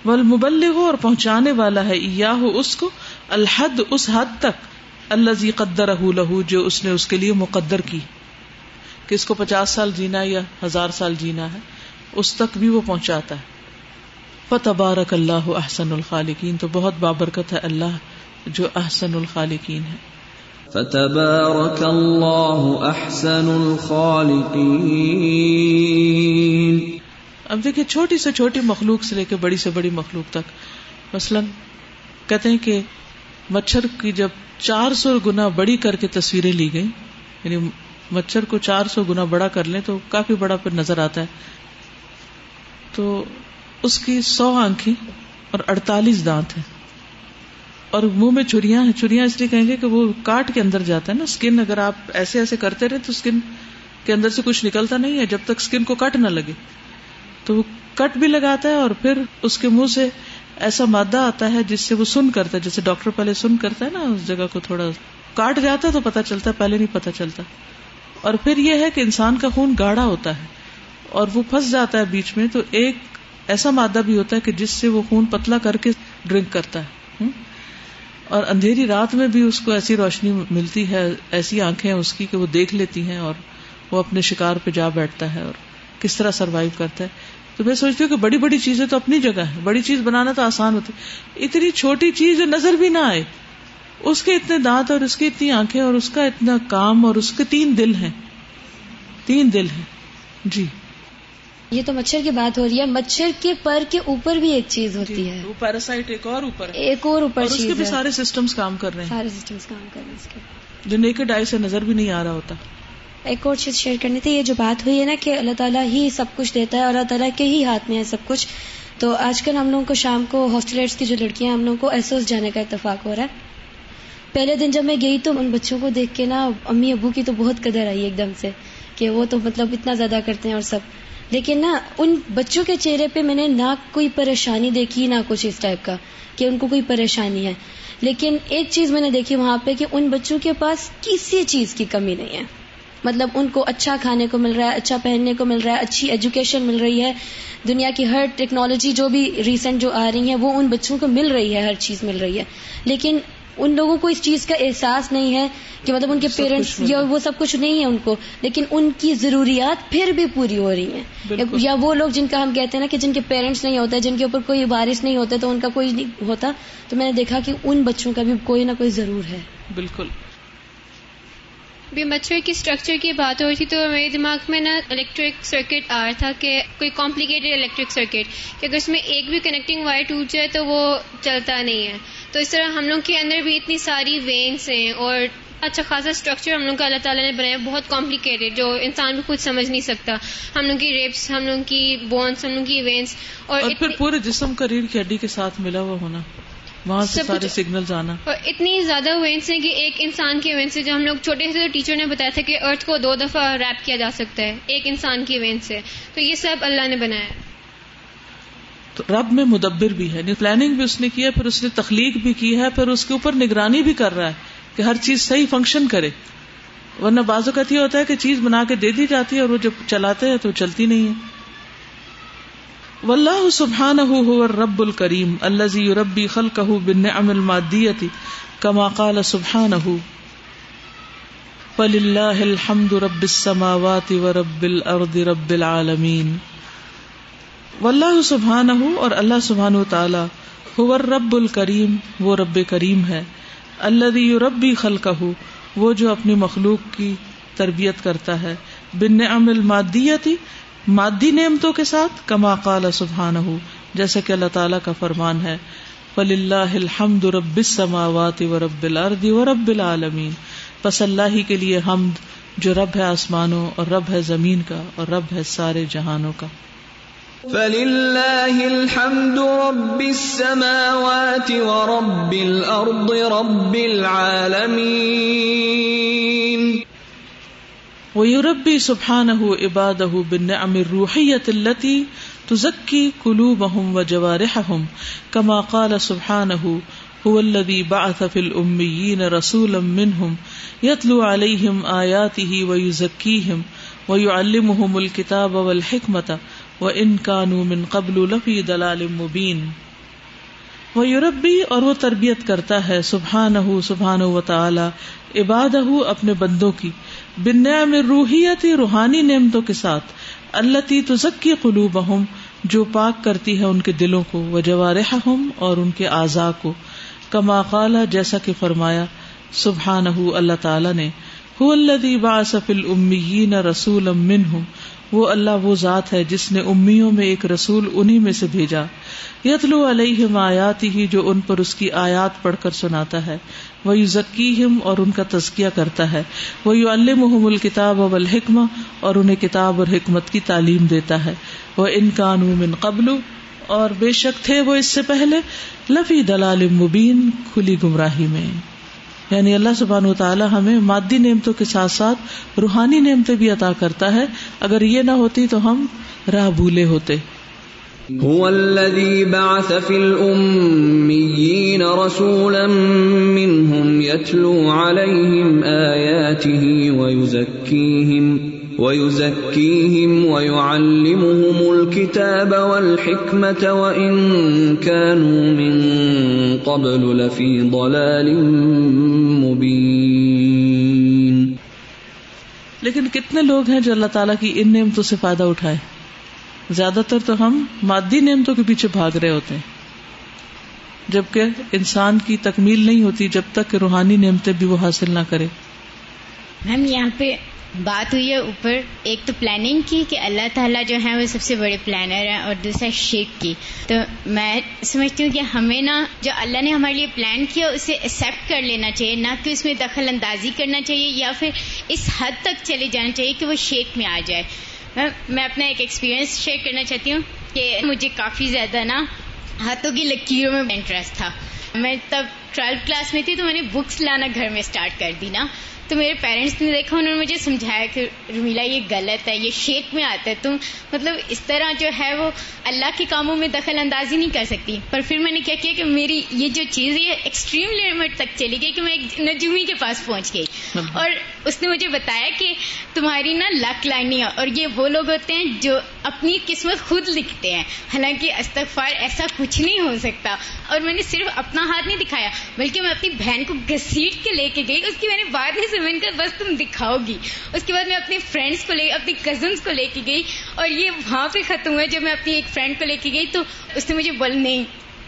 ول مبلغ ہو اور پہنچانے والا ہے یا ہو اس کو، الحد اس حد تک اللہ زی قدر لہو جو اس نے اس کے لیے مقدر کی۔ کہ اس کو پچاس سال جینا یا ہزار سال جینا ہے، اس تک بھی وہ پہنچاتا ہے۔ فتبارک اللہ احسن الخالقین، تو بہت بابرکت ہے اللہ جو احسن الخالقین ہے۔ فتبارك الله احسن الخالقين اب دیکھیے چھوٹی سے چھوٹی مخلوق سے لے کے بڑی سے بڑی مخلوق تک۔ مثلا کہتے ہیں کہ مچھر کی جب چار سو گنا بڑی کر کے تصویریں لی گئی یعنی مچھر کو چار سو گنا بڑا کر لیں تو کافی بڑا پھر نظر آتا ہے۔ تو اس کی سو آنکھیں اور اڑتالیس دانت ہیں۔ اور منہ میں چڑیا ہیں چڑیا اس لیے کہیں گے کہ وہ کاٹ کے اندر جاتا ہے نا۔ اسکن اگر آپ ایسے ایسے کرتے رہے تو اسکن کے اندر سے کچھ نکلتا نہیں ہے، جب تک اسکن کو کٹ نہ لگے۔ تو وہ کٹ بھی لگاتا ہے اور پھر اس کے منہ سے ایسا مادہ آتا ہے جس سے وہ سن کرتا ہے، جیسے ڈاکٹر پہلے سن کرتا ہے نا، اس جگہ کو تھوڑا کاٹ جاتا ہے تو پتا چلتا ہے، پہلے نہیں پتا چلتا۔ اور پھر یہ ہے کہ انسان کا خون گاڑا ہوتا ہے اور وہ پھنس جاتا ہے بیچ میں، تو ایک ایسا مادہ بھی ہوتا ہے کہ جس سے وہ خون پتلا کر کے ڈرنک کرتا ہے۔ اور اندھیری رات میں بھی اس کو ایسی روشنی ملتی ہے، ایسی آنکھیں اس کی کہ وہ دیکھ لیتی ہیں اور وہ اپنے شکار پہ جا بیٹھتا ہے اور کس طرح سروائو کرتا ہے۔ تو میں سوچتی ہوں کہ بڑی بڑی چیزیں تو اپنی جگہ ہے بڑی چیز بنانا تو آسان ہوتی۔ اتنی چھوٹی چیز جو نظر بھی نہ آئے اس کے اتنے دانت اور اس کی اتنی آنکھیں اور اس کا اتنا کام اور اس کے تین دل ہیں۔ تین دل ہیں۔ جی۔ یہ تو مچھر کی بات ہو رہی ہے۔ مچھر کے پر کے اوپر بھی ایک چیز ہوتی ہے۔ وہ پیراسائٹ ایک اور اوپر ایک اور اوپر اس کے بھی سارے سسٹمز کام کر رہے ہیں۔ سارے سسٹمز کام کر رہے ہیں اس کے۔ جو نیکڈ آئی سے نظر بھی نہیں آ رہا ہوتا۔ ایک اور چیز شیئر کرنی تھی، یہ جو بات ہوئی ہے نا کہ اللہ تعالیٰ ہی سب کچھ دیتا ہے اور اللہ تعالیٰ کے ہی ہاتھ میں ہے سب کچھ۔ تو آج کل ہم لوگوں کو شام کو ہاسٹلیٹس کی جو لڑکیاں ہم لوگوں کو ایسوس جانے کا اتفاق ہو رہا ہے۔ پہلے دن جب میں گئی تو ان بچوں کو دیکھ کے نا، امی ابو کی تو بہت قدر آئی ایک دم سے کہ وہ تو مطلب اتنا زیادہ کرتے ہیں اور سب۔ لیکن نا، ان بچوں کے چہرے پہ میں نے نہ کوئی پریشانی دیکھی، نہ کچھ اس ٹائپ کا کہ ان کو کوئی پریشانی ہے۔ لیکن ایک چیز میں نے دیکھی وہاں پہ کہ ان بچوں کے پاس کسی چیز کی کمی نہیں ہے۔ مطلب ان کو اچھا کھانے کو مل رہا ہے اچھا پہننے کو مل رہا ہے اچھی ایجوکیشن مل رہی ہے۔ دنیا کی ہر ٹیکنالوجی جو بھی ریسنٹ جو آ رہی ہے وہ ان بچوں کو مل رہی ہے ہر چیز مل رہی ہے۔ لیکن ان لوگوں کو اس چیز کا احساس نہیں ہے کہ مطلب ان کے پیرنٹس یا وہ سب کچھ نہیں ہے ان کو لیکن ان کی ضروریات پھر بھی پوری ہو رہی ہیں۔ یا وہ لوگ جن کا ہم کہتے ہیں نا کہ جن کے پیرنٹس نہیں ہوتے جن کے اوپر کوئی بارش نہیں ہوتا تو ان کا کوئی نہیں ہوتا۔ تو میں نے دیکھا کہ ان بچوں کا بھی کوئی نہ کوئی ضرور ہے۔ بالکل۔ بھی مچھر کی اسٹرکچر کی بات ہو رہی تھی تو میرے دماغ میں نا الیکٹرک سرکٹ آ رہا تھا کہ کوئی کمپلیکیٹڈ الیکٹرک سرکٹ کہ اگر اس میں ایک بھی کنیکٹنگ وائر ٹوٹ جائے تو وہ چلتا نہیں ہے۔ تو اس طرح ہم لوگ کے اندر بھی اتنی ساری وینس ہیں اور اچھا خاصا اسٹرکچر ہم لوگ کا اللہ تعالیٰ نے بنایا بہت کمپلیکیٹڈ جو انسان بھی خود سمجھ نہیں سکتا۔ ہم لوگ کی ریپس ہم لوگ کی بونس ہم لوگ کی وینس اور, اور پھر پورے جسم کا ریڑھ کی ہڈی کے ساتھ ملا ہوا ہونا۔ وہاں سے سارے سگنل آنا۔ اور اتنی زیادہ وینس ہیں کہ ایک انسان کی وینس سے جو ہم لوگ چھوٹے سے ٹیچر نے بتایا تھا کہ ارتھ کو دو دفعہ ریپ کیا جا سکتا ہے ایک انسان کی وینس سے تو یہ سب اللہ نے بنایا۔ تو رب میں مدبر بھی ہے پلاننگ بھی اس نے کی ہے پھر اس نے تخلیق بھی کی ہے پھر اس کے اوپر نگرانی بھی کر رہا ہے کہ ہر چیز صحیح فنکشن کرے۔ ورنہ بعض اوقات یہ ہوتا ہے کہ چیز بنا کے دے دی جاتی ہے اور وہ جب چلاتے ہیں تو چلتی نہیں ہے۔ واللہ سبحانہ هو الرب الکریم الذي يربي خلقه بالنعم المادیہ كما قال سبحانہ فللہ الحمد رب السماوات ورب الارض رب العالمین واللہ سبحانہ اور اللہ سبحانہ تعالی هو الرب الکریم وہ رب کریم ہے الذي يربي خلقه وہ جو اپنی مخلوق کی تربیت کرتا ہے بالنعم المادیہ مادی نعمتوں کے ساتھ، کما قال سبحان ہو جیسا کہ اللہ تعالیٰ کا فرمان ہے فل اللہ الحمد رب السماوات و رب الارض و رب العالمین پس اللہ ہی کے لیے حمد، جو رب ہے آسمانوں اور رب ہے زمین کا اور رب ہے سارے جہانوں کا۔ فَلِلَّهِ الْحَمْدُ رَبِّ السَّمَاوَاتِ وَرَبِّ الْأَرْضِ رَبِّ الْعَالَمِينَ۔ ويربي سبحانه عباده بالنعم الروحية التي تزكي قلوبهم وجوارحهم كما قال سبحانه هو الذي بعث في الأميين رسولا منهم يتلو عليهم آياته ويزكيهم ويعلمهم الكتاب والحكمة وإن كانوا من قبل لفي دلال مبين وہ یوربی اور وہ تربیت کرتا ہے سبحان سبحان و تعالی عباد اپنے بندوں کی بنیا میں روحیتی روحانی نعمتوں کے ساتھ اللہ تی تو ذکی قلوب جو پاک کرتی ہے ان کے دلوں کو وہ جوارح اور ان کے اعضاء کو۔ کما قالا جیسا کہ فرمایا سبحان اللہ تعالیٰ نے اللہ باصف المیین رسول وہ اللہ وہ ذات ہے جس نے امیوں میں ایک رسول انہیں میں سے بھیجا۔ یتلو علیہ آیات ہی جو ان پر اس کی آیات پڑھ کر سناتا ہے۔ وہ یو ذکی اور ان کا تزکیہ کرتا ہے۔ وہ یو المحم الکتاب اب الحکم اور انہیں کتاب اور حکمت کی تعلیم دیتا ہے۔ وہ ان من قبل اور بے شک تھے وہ اس سے پہلے لفی دلال مبین کھلی گمراہی میں۔ یعنی اللہ سبحان و تعالیٰ ہمیں مادی نعمتوں کے ساتھ ساتھ روحانی نعمتیں بھی عطا کرتا ہے۔ اگر یہ نہ ہوتی تو ہم راہ بھولے ہوتے۔ هو الذي بعث في الأميين رسولا منهم يتلو عليهم آياته ويزكيهم ويزكيهم ويعلمهم الكتاب والحكمة وإن كانوا من قبل لفي ضلال مبين. لیکن کتنے لوگ ہیں جو اللہ تعالیٰ کی ان نعمتوں سے فائدہ اٹھائے؟ زیادہ تر تو ہم مادی نعمتوں کے پیچھے بھاگ رہے ہوتے ہیں۔ جبکہ انسان کی تکمیل نہیں ہوتی جب تک کہ روحانی نعمتیں بھی وہ حاصل نہ کرے۔ میم یہاں پہ بات ہوئی ہے اوپر، ایک تو پلاننگ کی کہ اللہ تعالیٰ جو ہے وہ سب سے بڑے پلانر ہیں اور دوسرا شیک کی۔ تو میں سمجھتی ہوں کہ ہمیں نا، جو اللہ نے ہمارے لیے پلان کیا، اسے ایکسیپٹ کر لینا چاہیے، نہ کہ اس میں دخل اندازی کرنا چاہیے یا پھر اس حد تک چلے جانا چاہیے کہ وہ شیک میں آ جائے۔ میں اپنا ایک ایکسپیرئنس شیئر کرنا چاہتی ہوں کہ مجھے کافی زیادہ نا، ہاتھوں کی لکیروں میں انٹرسٹ تھا۔ میں تب ٹویلتھ کلاس میں تھی تو میں نے بکس لانا گھر میں اسٹارٹ کر دی نا۔ تو میرے پیرنٹس نے دیکھا انہوں نے مجھے سمجھایا کہ رمیلا یہ غلط ہے یہ شیک میں آتا ہے تم مطلب اس طرح جو ہے وہ اللہ کے کاموں میں دخل اندازی نہیں کر سکتی۔ پر پھر میں نے کیا کیا کہ میری یہ جو چیز ہے ایکسٹریم لمٹ تک چلی گئی کہ میں ایک نجومی کے پاس پہنچ گئی۔ اور اس نے مجھے بتایا کہ تمہاری نا لک لائنی ہے اور یہ وہ لوگ ہوتے ہیں جو اپنی قسمت خود لکھتے ہیں۔ حالانکہ استغفار ایسا کچھ نہیں ہو سکتا۔ اور میں نے صرف اپنا ہاتھ نہیں دکھایا بلکہ میں اپنی بہن کو گھسیٹ کے لے کے گئی، اس کی میں نے بات ہی میں نے کہا بس تم دکھاؤ گی۔ اس کے بعد میں اپنے فرینڈس کو لے، اپنی کزنس کو لے کے گئی۔ اور یہ وہاں پہ ختم ہوا، جب میں اپنی ایک فرینڈ کو لے کے گئی تو اس نے مجھے بول، نہیں۔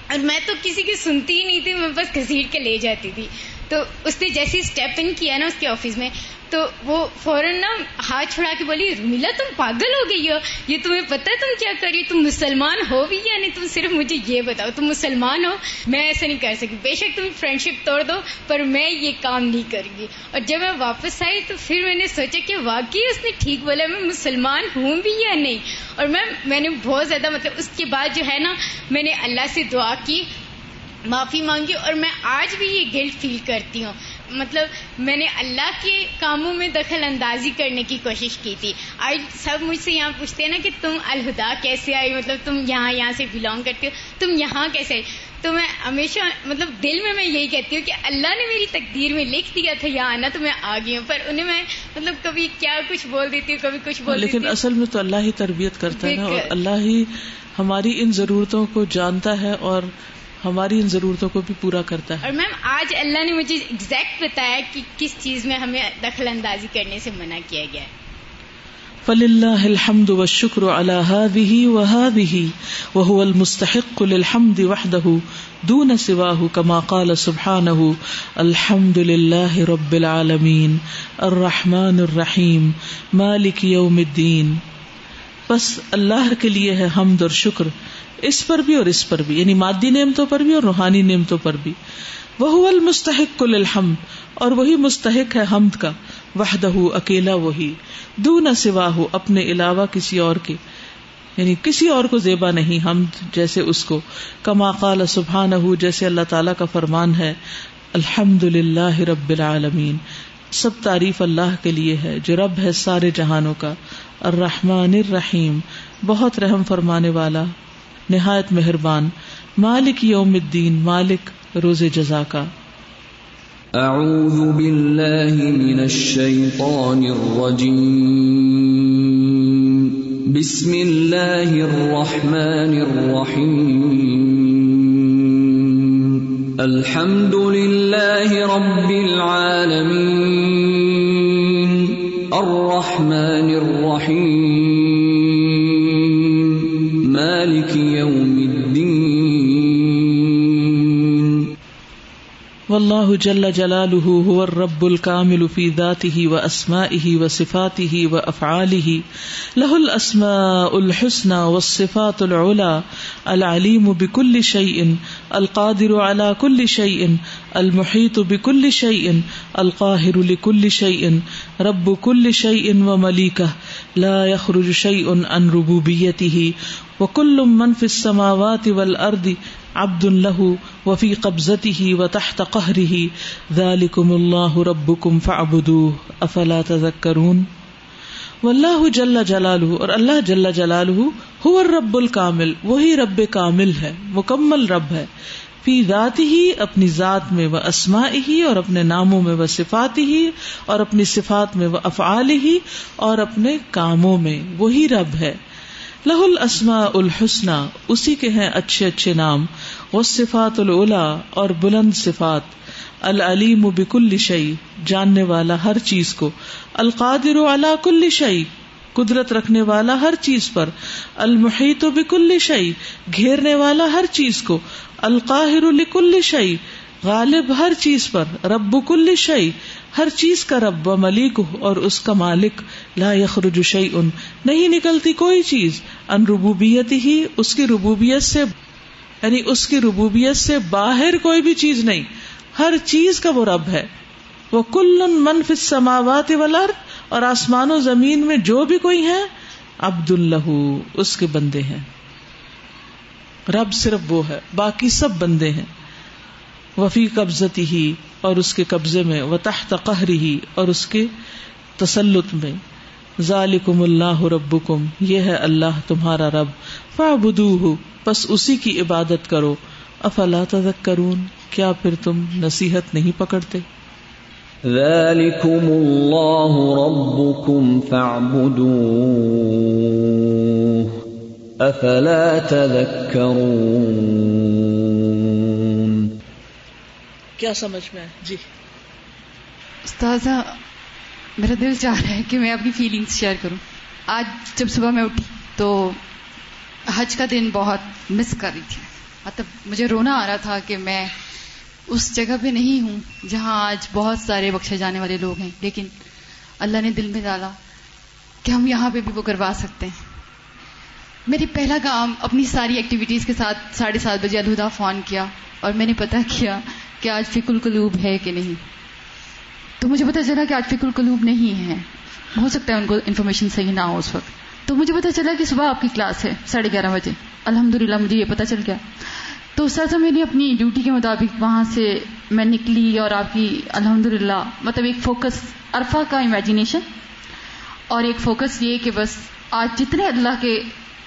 اور میں تو کسی کی سنتی ہی نہیں تھی، میں بس گھسیٹ کے لے جاتی تھی۔ تو اس نے جیسے اسٹیپ ان کیا نا اس کے آفس میں، تو وہ فوراً نا ہاتھ چھڑا کے بولی رومیلا تم پاگل ہو گئی ہو، یہ تمہیں پتا تم کیا کر رہی تم مسلمان ہو بھی یا نہیں؟ تم صرف مجھے یہ بتاؤ، تم مسلمان ہو؟ میں ایسا نہیں کر سکتی۔ بے شک تم فرینڈ شپ توڑ دو، پر میں یہ کام نہیں کروں گی اور جب میں واپس آئی تو پھر میں نے سوچا کہ واقعی اس نے ٹھیک بولا، میں مسلمان ہوں بھی یا نہیں؟ اور میں میں نے بہت زیادہ مطلب اس کے بعد جو ہے نا، میں نے اللہ سے دعا کی۔ معافی مانگی اور میں آج بھی یہ گلٹ فیل کرتی ہوں۔ مطلب میں نے اللہ کے کاموں میں دخل اندازی کرنے کی کوشش کی تھی۔ آج سب مجھ سے یہاں پوچھتے ہیں نا کہ تم الہدا کیسے آئی مطلب تم یہاں یہاں سے بلونگ کرتے ہو۔ تم یہاں کیسے آئی تو میں ہمیشہ مطلب دل میں میں یہی کہتی ہوں کہ اللہ نے میری تقدیر میں لکھ دیا تھا یہاں آنا تو میں آ گئی ہوں۔ پر انہیں میں مطلب کبھی کیا کچھ بول دیتی ہوں کبھی کچھ بول لیکن اصل میں تو اللہ ہی تربیت کرتا ہے اور اللہ ہی ہماری ان ضرورتوں کو جانتا ہے اور ہماری ان ضرورتوں کو بھی پورا کرتا ہے۔ اور میم آج اللہ نے مجھے ایگزیکٹ بتایا کہ کس چیز میں ہمیں دخل اندازی کرنے سے منع کیا گیا۔ ہے فللہ الحمد والشکر على هذه وهذه وهو المستحق للحمد وحده دون سواه كما قال سبحانه الحمد لله رب العالمين الرحمن الرحيم مالك يوم الدين۔ بس اللہ کے لیے ہے حمد اور شکر۔ اس پر بھی اور اس پر بھی یعنی مادی نعمتوں پر بھی اور روحانی نعمتوں پر بھی۔ وہ المستحق کل الحمد اور وہی مستحق ہے حمد کا۔ وحدہ، اکیلا وہی۔ دو نہ سوا ہو اپنے علاوہ کسی اور کے۔ یعنی کسی اور کو زیبا نہیں، حمد جیسے اس کو۔ کما قال سبحانہ، جیسے اللہ تعالی کا فرمان ہے الحمد للہ رب العالمین۔ سب تعریف اللہ کے لیے ہے، جو رب ہے سارے جہانوں کا۔ الرحمن الرحیم، بہت رحم فرمانے والا۔ نہایت مہربان، مالک یوم الدین، مالک روز جزا کا۔ اعوذ باللہ من الشیطان الرجیم۔ بسم اللہ الرحمن الرحیم۔ الحمد للہ رب العالمین۔ الرحمن الرحیم۔ واللہ جل جلالہ هو الرب الكامل في ذاته واسمائه وصفاته وافعاله له الاسماء الحسنى والصفات العلى العليم بكل شيء القادر على كل شيء المحيط بكل شيء القاهر لكل شيء رب كل شيء ومليكه لا يخرج شيء عن ربوبيته وكل من في السماوات والارض عبد له وفي قبضته وتحت قهره. ذلكم الله ربكم فاعبدوه. افلا تذكرون؟ واللہ جل جلالہ اور اللہ جل جلالہ هو الرب الکامل وہی رب کامل ہے، مکمل رب ہے. فی ذات ہی اپنی ذات میں وہ اسما ہی اور اپنے ناموں میں وہ صفات ہی اور اپنی صفات میں وہ افعال ہی اور اپنے کاموں میں، وہی رب ہے. لہ الاسما الحسنہ، اسی کے ہیں اچھے اچھے نام وہ صفات العلا اور بلند صفات۔ العلیم بکل شعی جاننے والا ہر چیز کو۔ القادر علی کل شعی قدرت رکھنے والا ہر چیز پر۔ المحیط بکل شعی گھیرنے والا ہر چیز کو۔ القاہر لکل شعی غالب ہر چیز پر، رب کل شعی ہر چیز کا رب، و ملیک اور اس کا مالک، لا یخرج شعی ان نہیں نکلتی کوئی چیز، ان ربوبیت ہی اس کی ربوبیت سے یعنی اس کی ربوبیت سے باہر کوئی بھی چیز نہیں، ہر چیز کا وہ رب ہے۔ وہ کل منف سماوات ولر اور آسمان و زمین میں جو بھی کوئی ہے، عبد اللہ، اس کے بندے ہیں۔ رب صرف وہ ہے، باقی سب بندے ہیں۔ وفی قبضتی ہی اور اس کے قبضے میں و تحت قہری ہی اور اس کے تسلط میں۔ ذالکم اللہ ربکم، یہ ہے اللہ تمہارا رب۔ فعبدوہ پس اسی کی عبادت کرو۔ افلا تذکرون، کیا پھر تم نصیحت نہیں پکڑتے؟ ذلكم الله ربكم فاعبدوه افلا تذكرون کیا سمجھ میں آئے جی۔ استاذہ، میرا دل چاہ رہا ہے کہ میں اپنی فیلنگس شیئر کروں۔ آج جب صبح میں اٹھی تو حج کا دن بہت مس کر رہی تھی۔ مطلب مجھے رونا آ رہا تھا کہ میں اس جگہ پہ نہیں ہوں جہاں آج بہت سارے بخشے جانے والے لوگ ہیں۔ لیکن اللہ نے دل میں ڈالا کہ ہم یہاں پہ بھی وہ کروا سکتے ہیں۔ میری پہلا کام اپنی ساری ایکٹیویٹیز کے ساتھ ساڑھے سات بجے الہدا فون کیا اور میں نے پتا کیا کہ آج فک القلوب ہے کہ نہیں۔ تو مجھے پتا چلا کہ آج فک القلوب نہیں ہے۔ ہو سکتا ہے ان کو انفارمیشن صحیح نہ ہو اس وقت۔ تو مجھے پتا چلا کہ صبح آپ کی کلاس ہے، ساڑھے گیارہ بجے۔ الحمد للہ مجھے یہ پتا چل گیا۔ تو سر میں نے اپنی ڈیوٹی کے مطابق وہاں سے میں نکلی اور آپ کی الحمد للہ مطلب ایک فوکس عرفہ کا امیجنیشن اور ایک فوکس یہ کہ بس آج جتنے اللہ کے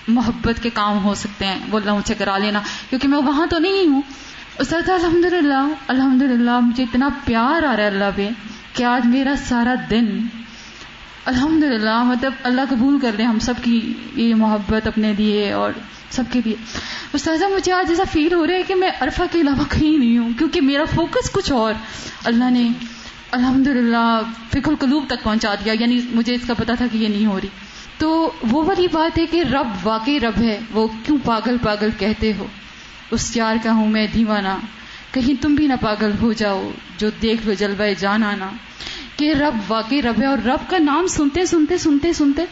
محبت کے کام ہو سکتے ہیں، وہ اللہ مجھے کرا لینا۔ کیونکہ میں وہاں تو نہیں ہوں۔ سر الحمد للہ الحمد للہ مجھے اتنا پیار آ رہا ہے اللہ پہ کہ آج میرا سارا دن الحمد للہ مطلب اللہ قبول کر لیں ہم سب کی یہ محبت اپنے لیے اور سب کے لیے۔ استاذہ، مجھے آج ایسا فیل ہو رہا ہے کہ میں عرفہ کے علاوہ کہیں نہیں ہوں، کیونکہ میرا فوکس کچھ اور۔ اللہ نے الحمد للہ فکر القلوب تک پہنچا دیا یعنی مجھے اس کا پتا تھا کہ یہ نہیں ہو رہی۔ تو وہ والی بات ہے کہ رب واقعی رب ہے، وہ کیوں پاگل پاگل کہتے ہو؟ اس یار کا ہوں میں دیوانہ۔ کہیں تم بھی نہ پاگل ہو جاؤ، جو دیکھ لو جلوہ جان آنا۔ کہ رب واقعی رب ہے اور رب کا نام سنتے سنتے سنتے سنتے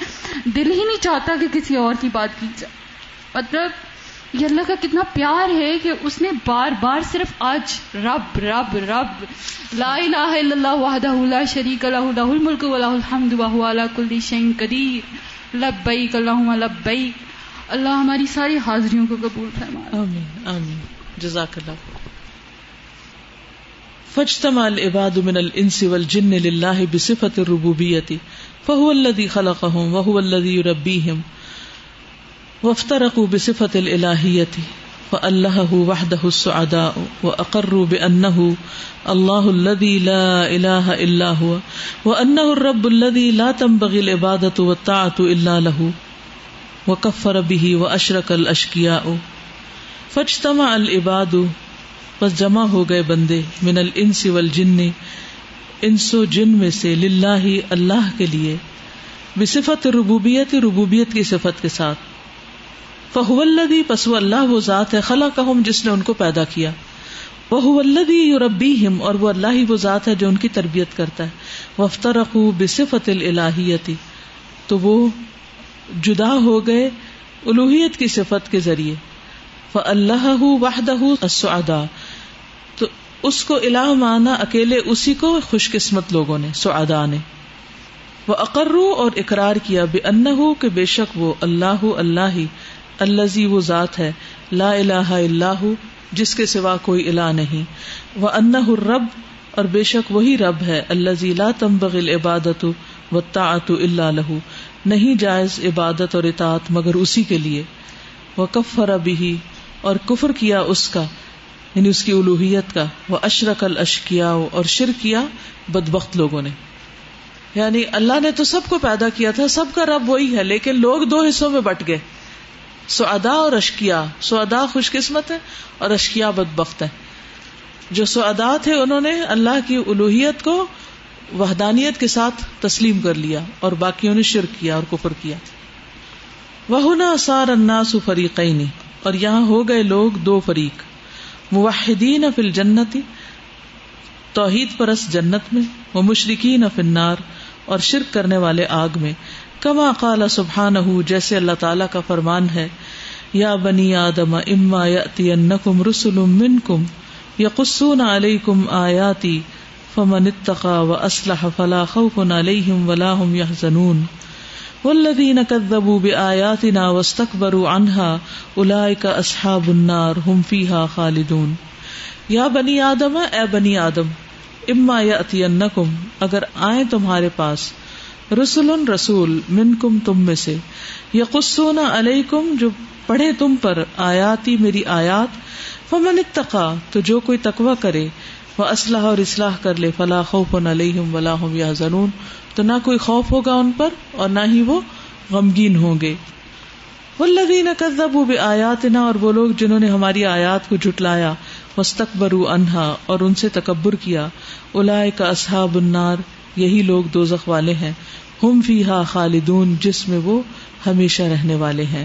دل ہی نہیں چاہتا کہ کسی اور کی بات کی جائے۔ مطلب یہ اللہ کا کتنا پیار ہے کہ اس نے بار بار صرف آج رب رب رب، لا الہ الا اللہ وحدہ لا شریک له له الملک وله الحمد وهو على كل شيء قدیر۔ لبیک اللهم لبیک۔ اللہ ہماری ساری حاضریوں کو قبول فرمائے۔ آمین آمین۔ جزاک اللہ فاجتمع العباد من الانس والجن لله بصفة الربوبية فهو الذي خلقهم وهو الذي يربيهم وافترقوا بصفة الالهية فاللهه وحده السعداء واقروا بانه الله الذي لا اله الا هو، وانه الرب الذي لا تنبغي العبادة والطاعة الا له۔ وکفر بھی و اشرک الشکیا فجتما العباد، بس جمع ہو گئے بندے من الانس والجن، انس و جن میں سے للہ اللہ کے لیے، بصفت ربوبیت ربوبیت کی صفت کے ساتھ۔ فہو الذی، پس وہ اللہ وہ ذات ہے، خلقہم، جس نے ان کو پیدا کیا۔ وہ الذی یربیہم، اور وہ اللہ ہی وہ ذات ہے جو ان کی تربیت کرتا ہے۔ وفترقوا بصفت الالہیتی، تو وہ جدا ہو گئے الوحیت کی صفت کے ذریعے۔ اللہ وحدہ السعداء تو اس کو الہ مانا اکیلے اسی کو خوش قسمت لوگوں نے سعدا نے۔ وہ اقرو اور اقرار کیا بے ان کے بے شک وہ اللہ اللہ ہی اللہ وہ ذات ہے، لا الہ اللہ جس کے سوا کوئی الہ نہیں۔ وہ ان رب اور بے شک وہی رب ہے اللہ لا تمبغ العبادت و تعت اللہ لہو۔ نہیں جائز عبادت اور اطاعت مگر اسی کے لیے۔ وہ کفر ابھی اور کفر کیا اس کا یعنی اس کی الوحیت کا۔ وہ اشرک الشکیا اور شر کیا بدبخت لوگوں نے۔ یعنی اللہ نے تو سب کو پیدا کیا تھا، سب کا رب وہی ہے، لیکن لوگ دو حصوں میں بٹ گئے۔ سو ادا اور اشکیا سو ادا خوش قسمت ہے اور اشکیا بدبخت ہے جو سو ادا تھے، انہوں نے اللہ کی الوحیت کو وحدانیت کے ساتھ تسلیم کر لیا اور باقیوں نے شرک کیا اور کفر کیا۔ وہ سار اناس فریقین اور یہاں ہو گئے لوگ دو فریق۔ موحدین فل جنتی توحید پرس جنت میں۔ وہ مشرقین فنار اور شرک کرنے والے آگ میں۔ کما قال سبحان جیسے اللہ تعالیٰ کا فرمان ہے۔ یا بنی آدم، اما یاتینکم رسل منکم یقصون علیکم آیاتی۔ فمن اتقا و اسلح فلا خوف علیہم ولا هم يحزنون. والذین كذبوا بآیاتنا واستكبروا عنها اولئک اصحاب النار هم فیها خالدون. یا بنی آدم، اے بنی آدم، اما یاتینکم اگر آئیں تمہارے پاس رسول رسول من کم تم میں سے یا قصون علیکم، جو پڑھے تم پر آیاتی میری آیات، فمن اتقا، تو جو کوئی تقوی کرے وہ اسلحہ اور اصلاح کر لے۔ فلاح خوف علیہم ولا ہم یا تو نہ کوئی خوف ہوگا ان پر اور نہ ہی وہ غمگین ہوں گے۔ والذین کذبوا بآیاتنا اور وہ لوگ جنہوں نے ہماری آیات کو جھٹلایا۔ واستکبروا عنہا اور ان سے تکبر کیا۔ اولئک اصحاب النار، یہی لوگ دوزخ والے ہیں۔ ہم فیہا خالدون، جس میں وہ ہمیشہ رہنے والے ہیں۔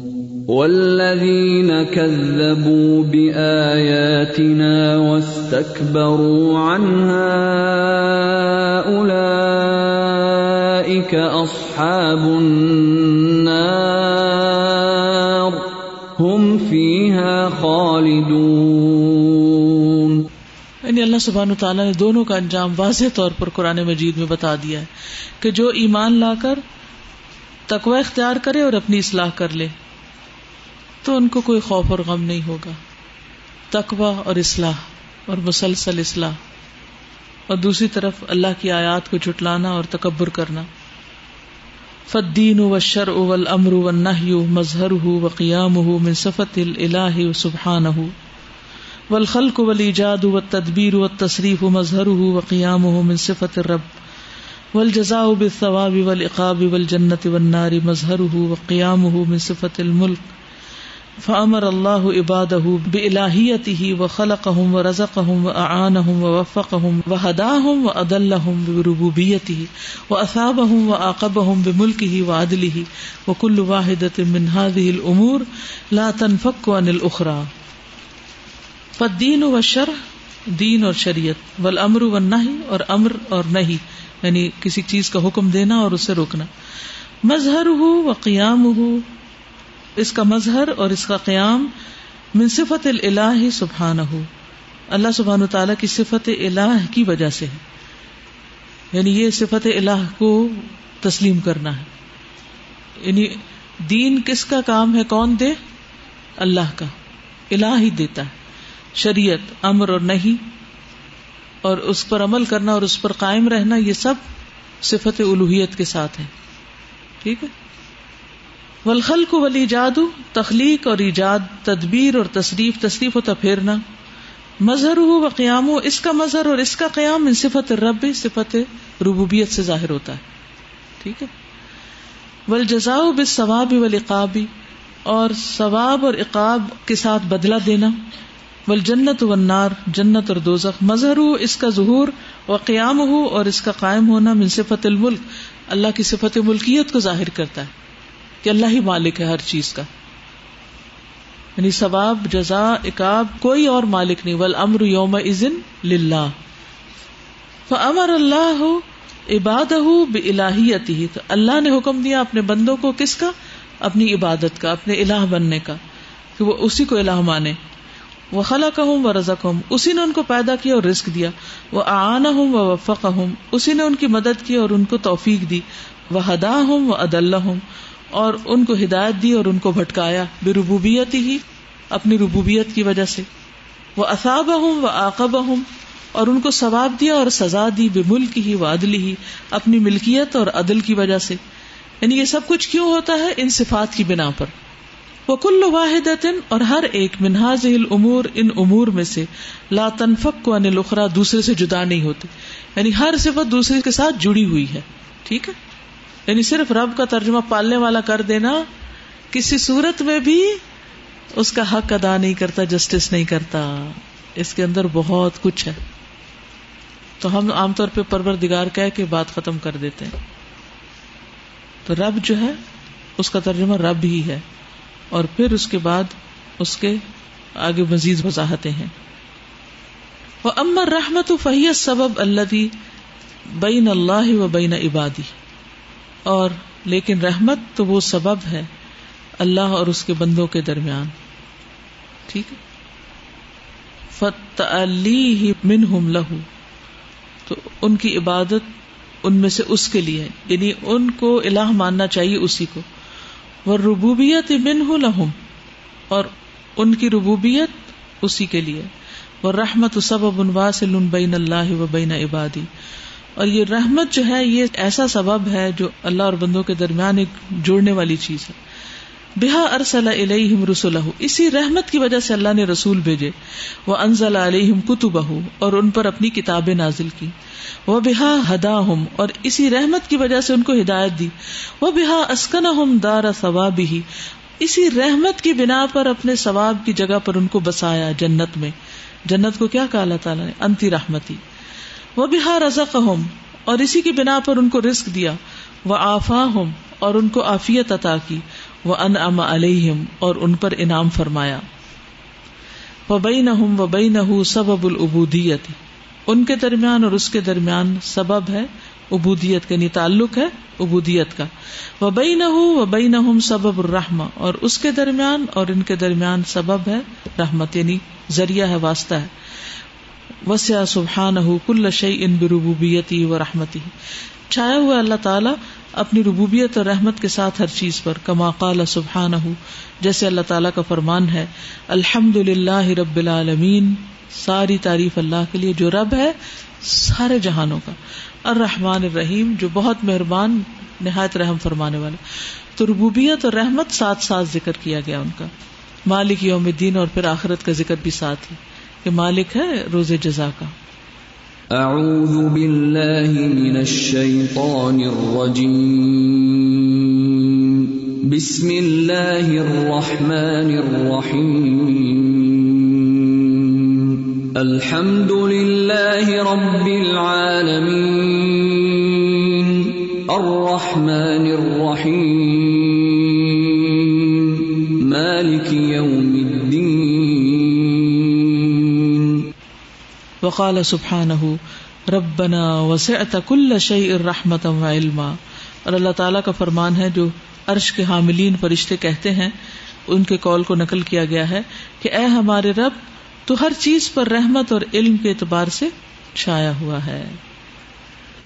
والذين كذبوا بآياتنا واستكبروا عنها أولئك أصحاب النار هم فيها خالدون یعنی اللہ سبحانہ تعالیٰ نے دونوں کا انجام واضح طور پر قرآن مجید میں بتا دیا ہے کہ جو ایمان لا کر تقوی اختیار کرے اور اپنی اصلاح کر لے۔ تو ان کو کوئی خوف اور غم نہیں ہوگا۔ تقوا اور اصلاح اور مسلسل اصلاح۔ اور دوسری طرف اللہ کی آیات کو جٹلانا اور تکبر کرنا۔ فدین و شر اول امر و نہ مظہر ہُو و قیام ہُو من صفت اللہ سبحان ہُ والخلق والایجاد والتدبیر والتصریف مظہر ہُو و قیام ہُو من صفت الرب۔ والجزاء بالثواب والعقاب والجنت والنار مظہر ہُو و قیام ہُو منصفت الملک۔ فامر اللہ عباد بلاہیتی و خلق ہوں و رزق ہوں و اعان ہوں و وفق ہوں و ہدا ہوں و عدل ہوں بربوبیتی و اصاب ہوں و عقب ہوں بے ملک ہی و عدل ہی و کل واحد منہاد العمور لا تنفق عن الاخرى فدین و شر دین اور شریعت ول امر و نہیں اور امر اور نہیں یعنی کسی چیز کا حکم دینا اور اسے روکنا. مظہر ہو و قیام ہو اس کا مظہر اور اس کا قیام من صفت الہ سبحان ہو اللہ سبحان تعالیٰ کی صفت الہ کی وجہ سے ہے۔ یعنی یہ صفت الہ کو تسلیم کرنا ہے۔ یعنی دین کس کا کام ہے؟ کون دے؟ اللہ کا۔ الہ ہی دیتا ہے۔ شریعت، امر اور نہیں اور اس پر عمل کرنا اور اس پر قائم رہنا یہ سب صفت الوحیت کے ساتھ ہے ٹھیک ہے؟ ولخل کو ولی جادو تخلیق اور ایجاد، تدبیر اور تصریف تصریف ہوتا پھیرنا مظہر ہو و قیام ہو اس کا مظہر اور اس کا قیام ان صفت رب صفت ربوبیت سے ظاہر ہوتا ہے۔ ٹھیک ہے؟ ول جزا بس ثواب و اور ثواب اور اقاب کے ساتھ بدلا دینا۔ ول جنت و نار جنت اور دوزخ۔ مظہر ہو اس کا ظہور و قیام ہو اور اس کا قائم ہونا من صفت الملک۔ اللہ کی صفت ملکیت کو ظاہر کرتا ہے۔ کہ اللہ ہی مالک ہے ہر چیز کا۔ یعنی ثواب، جزا اکاب کوئی اور مالک نہیں۔ ول امر یوم ازن للہ امر اللہ ہو عباد ہو ہی تو اللہ نے حکم دیا اپنے بندوں کو کس کا؟ اپنی عبادت کا، اپنے الہ بننے کا، کہ وہ اسی کو الہ مانے۔ وہ خلا کہ ہوں وہ رزق ہوں اسی نے ان کو پیدا کیا اور رزق دیا۔ وہ آنا ہوں وہ وفق ہوں اسی نے ان کی مدد کی اور ان کو توفیق دی۔ وہ ہدا ہوں وہ عد اللہ ہوں اور ان کو ہدایت دی اور ان کو بھٹکایا بے ربوبیت ہی اپنی ربوبیت کی وجہ سے۔ وہ اصاب ہوں وہ آقب ہوں اور ان کو ثواب دیا اور سزا دی بے ملک ہی و عدل ہی اپنی ملکیت اور عدل کی وجہ سے۔ یعنی یہ سب کچھ کیوں ہوتا ہے ان صفات کی بنا پر؟ وہ کل واحد اور ہر ایک منہاز امور ان امور میں سے۔ لا تنفق کو دوسرے سے جدا نہیں ہوتے۔ یعنی ہر صفت دوسرے کے ساتھ جڑی ہوئی ہے۔ ٹھیک ہے؟ یعنی صرف رب کا ترجمہ پالنے والا کر دینا، کسی صورت میں بھی اس کا حق ادا نہیں کرتا جسٹس نہیں کرتا۔ اس کے اندر بہت کچھ ہے۔ تو ہم عام طور پہ پرور دگار کہہ کے بات ختم کر دیتے ہیں۔ تو رب جو ہے، اس کا ترجمہ رب ہی ہے۔ اور پھر اس کے بعد اس کے آگے مزید وضاحتیں ہیں۔ وہ امر رحمت فہیت سبب اللہ بین اللہ و بین عبادی اور لیکن رحمت تو وہ سبب ہے اللہ اور اس کے بندوں کے درمیان۔ ٹھیک ہے؟ فت من ہم لہو تو ان کی عبادت ان میں سے اس کے لیے یعنی ان کو الہ ماننا چاہیے اسی کو۔ وہ ربوبیت من ہوں لہم اور ان کی ربوبیت اسی کے لیے۔ وہ رحمت سبب واصل بین اللہ و بین عبادی اور یہ رحمت جو ہے، یہ ایسا سبب ہے جو اللہ اور بندوں کے درمیان ایک جوڑنے والی چیز ہے۔ بحا ارسل علیہم رسول اسی رحمت کی وجہ سے اللہ نے رسول بھیجے۔ وہ انزل علیہم کتب اور ان پر اپنی کتابیں نازل کی۔ وہ بحا ہدا ہم اور اسی رحمت کی وجہ سے ان کو ہدایت دی۔ وہ بحا اسکن ہم دار ثواب ہی اسی رحمت کی بنا پر اپنے ثواب کی جگہ پر ان کو بسایا جنت میں۔ جنت کو کیا کہا اللہ تعالیٰ نے؟ انتی رحمتی۔ وہ بحا رزق ہم اور اسی کی بنا پر ان کو رسک دیا وہ آفا ہم اور ان کو آفیت عطا کی وہ ان ام علیہم، اور ان پر انعام فرمایا۔ وہ بئی نہ و بئی نہ سبب العبودیت۔ ان کے درمیان اور اس کے درمیان سبب ہے ابودیت کا یعنی تعلق ہے ابودیت کا۔ وہ بئی نہ و بئی نہ سبب الرحم اور اس کے درمیان اور ان کے درمیان سبب ہے رحمت یعنی ذریعہ ہے، واسطہ ہے۔ وسیا سبحان کل شعی ان بربوبیتی و رحمتی چھایا ہوا اللہ تعالیٰ اپنی ربوبیت اور رحمت کے ساتھ ہر چیز پر، کما قال سبحان جیسے اللہ تعالیٰ کا فرمان ہے الحمد للہ رب العالمین، ساری تعریف اللہ کے لیے جو رب ہے، سارے جہانوں کا۔ الرحمن الرحیم، جو بہت مہربان، نہایت رحم فرمانے والے۔ تو ربوبیت اور رحمت ساتھ ساتھ ذکر کیا گیا ان کا۔ مالک یوم الدین اور پھر آخرت کا ذکر بھی ساتھ ہے کہ مالک ہے روز جزا کا۔ اعوذ باللہ من الشیطان الرجیم۔ بسم اللہ الرحمن الرحیم۔ الحمد للہ رب العالمین۔ الرحمن الرحیم۔ مالک یوم وقال سبحانہ ربنا وسعت كل شيء رحمتا وعلما اور اللہ تعالیٰ کا فرمان ہے جو عرش کے حاملین فرشتے کہتے ہیں، ان کے قول کو نقل کیا گیا ہے کہ اے ہمارے رب، تو ہر چیز پر رحمت اور علم کے اعتبار سے چھایا ہوا ہے۔